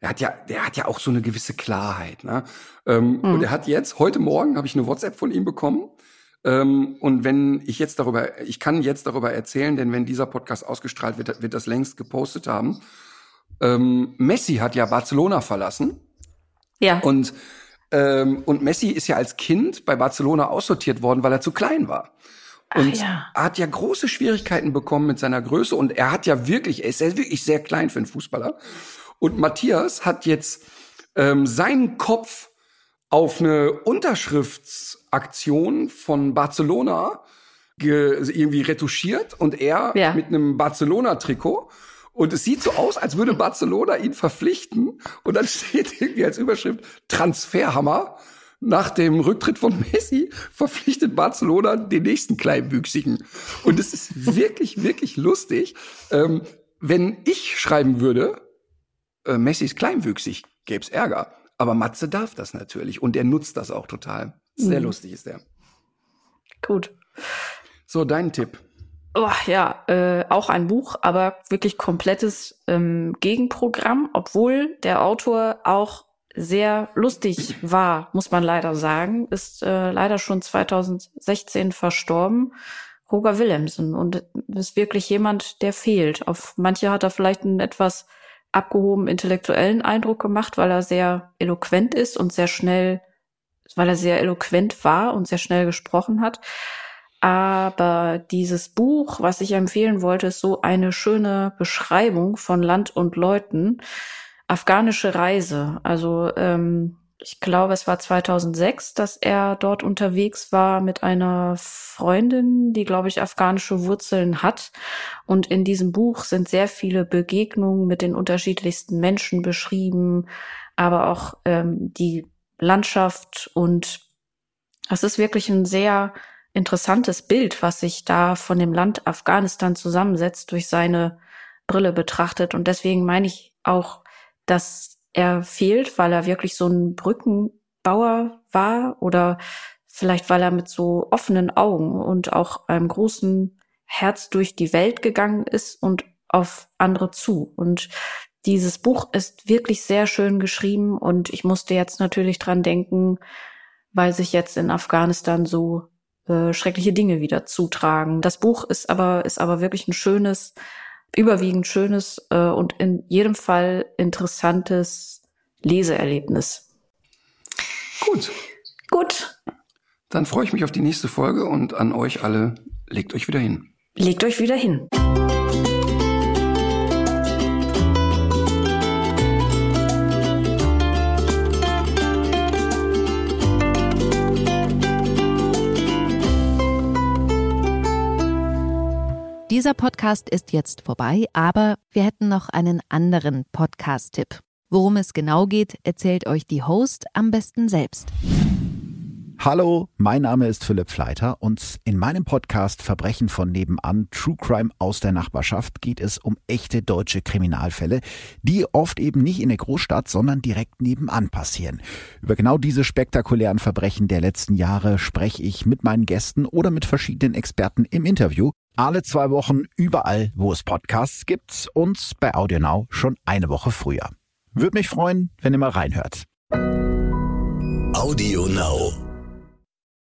Er hat ja, der hat ja auch so eine gewisse Klarheit. Ne? Ähm, Und er hat jetzt, heute Morgen habe ich eine WhatsApp von ihm bekommen. Ähm, und wenn ich jetzt darüber, ich kann jetzt darüber erzählen, denn wenn dieser Podcast ausgestrahlt wird, wird das längst gepostet haben. Ähm, Messi hat ja Barcelona verlassen. Ja, Und, ähm, und Messi ist ja als Kind bei Barcelona aussortiert worden, weil er zu klein war. Und ja. er hat ja große Schwierigkeiten bekommen mit seiner Größe und er hat ja wirklich, er ist ja wirklich sehr klein für einen Fußballer. Und Matthias hat jetzt ähm, seinen Kopf auf eine Unterschriftsaktion von Barcelona irgendwie retuschiert und er Ja. mit einem Barcelona-Trikot. Und es sieht so aus, als würde Barcelona ihn verpflichten. Und dann steht irgendwie als Überschrift Transferhammer. Nach dem Rücktritt von Messi verpflichtet Barcelona den nächsten Kleinwüchsigen. Und es ist wirklich, wirklich lustig. Ähm, wenn ich schreiben würde, äh, Messi ist kleinwüchsig, gäb's Ärger. Aber Matze darf das natürlich und er nutzt das auch total. Sehr Mhm. lustig ist der. Gut. So, dein Tipp. Oh, ja, äh, auch ein Buch, aber wirklich komplettes ähm, Gegenprogramm, obwohl der Autor auch sehr lustig war, muss man leider sagen, ist äh, leider schon 2016 verstorben. Roger Willemsen und ist wirklich jemand, der fehlt. Auf manche hat er vielleicht einen etwas abgehoben intellektuellen Eindruck gemacht, weil er sehr eloquent ist und sehr schnell, weil er sehr eloquent war und sehr schnell gesprochen hat. Aber dieses Buch, was ich empfehlen wollte, ist so eine schöne Beschreibung von Land und Leuten. Afghanische Reise. Also ähm, ich glaube, es war 2006, dass er dort unterwegs war mit einer Freundin, die, glaube ich, afghanische Wurzeln hat. Und in diesem Buch sind sehr viele Begegnungen mit den unterschiedlichsten Menschen beschrieben, aber auch ähm, die Landschaft. Und es ist wirklich ein sehr interessantes Bild, was sich da von dem Land Afghanistan zusammensetzt, durch seine Brille betrachtet. Und deswegen meine ich auch, dass er fehlt, weil er wirklich so ein Brückenbauer war oder vielleicht weil er mit so offenen Augen und auch einem großen Herz durch die Welt gegangen ist und auf andere zu. Und dieses Buch ist wirklich sehr schön geschrieben und ich musste jetzt natürlich dran denken, weil sich jetzt in Afghanistan so äh, schreckliche Dinge wieder zutragen. Das Buch ist aber ist aber wirklich ein schönes, überwiegend schönes äh, und in jedem Fall interessantes Leseerlebnis. Gut, Gut, dann freue ich mich auf die nächste Folge und an euch alle, legt euch wieder hin. legt euch wieder hin. Dieser Podcast ist jetzt vorbei, aber wir hätten noch einen anderen Podcast-Tipp. Worum es genau geht, erzählt euch die Host am besten selbst. Hallo, mein Name ist Philipp Fleiter und in meinem Podcast Verbrechen von nebenan, True Crime aus der Nachbarschaft, geht es um echte deutsche Kriminalfälle, die oft eben nicht in der Großstadt, sondern direkt nebenan passieren. Über genau diese spektakulären Verbrechen der letzten Jahre spreche ich mit meinen Gästen oder mit verschiedenen Experten im Interview. Alle zwei Wochen überall, wo es Podcasts gibt und bei AudioNow schon eine Woche früher. Würde mich freuen, wenn ihr mal reinhört. Audio Now.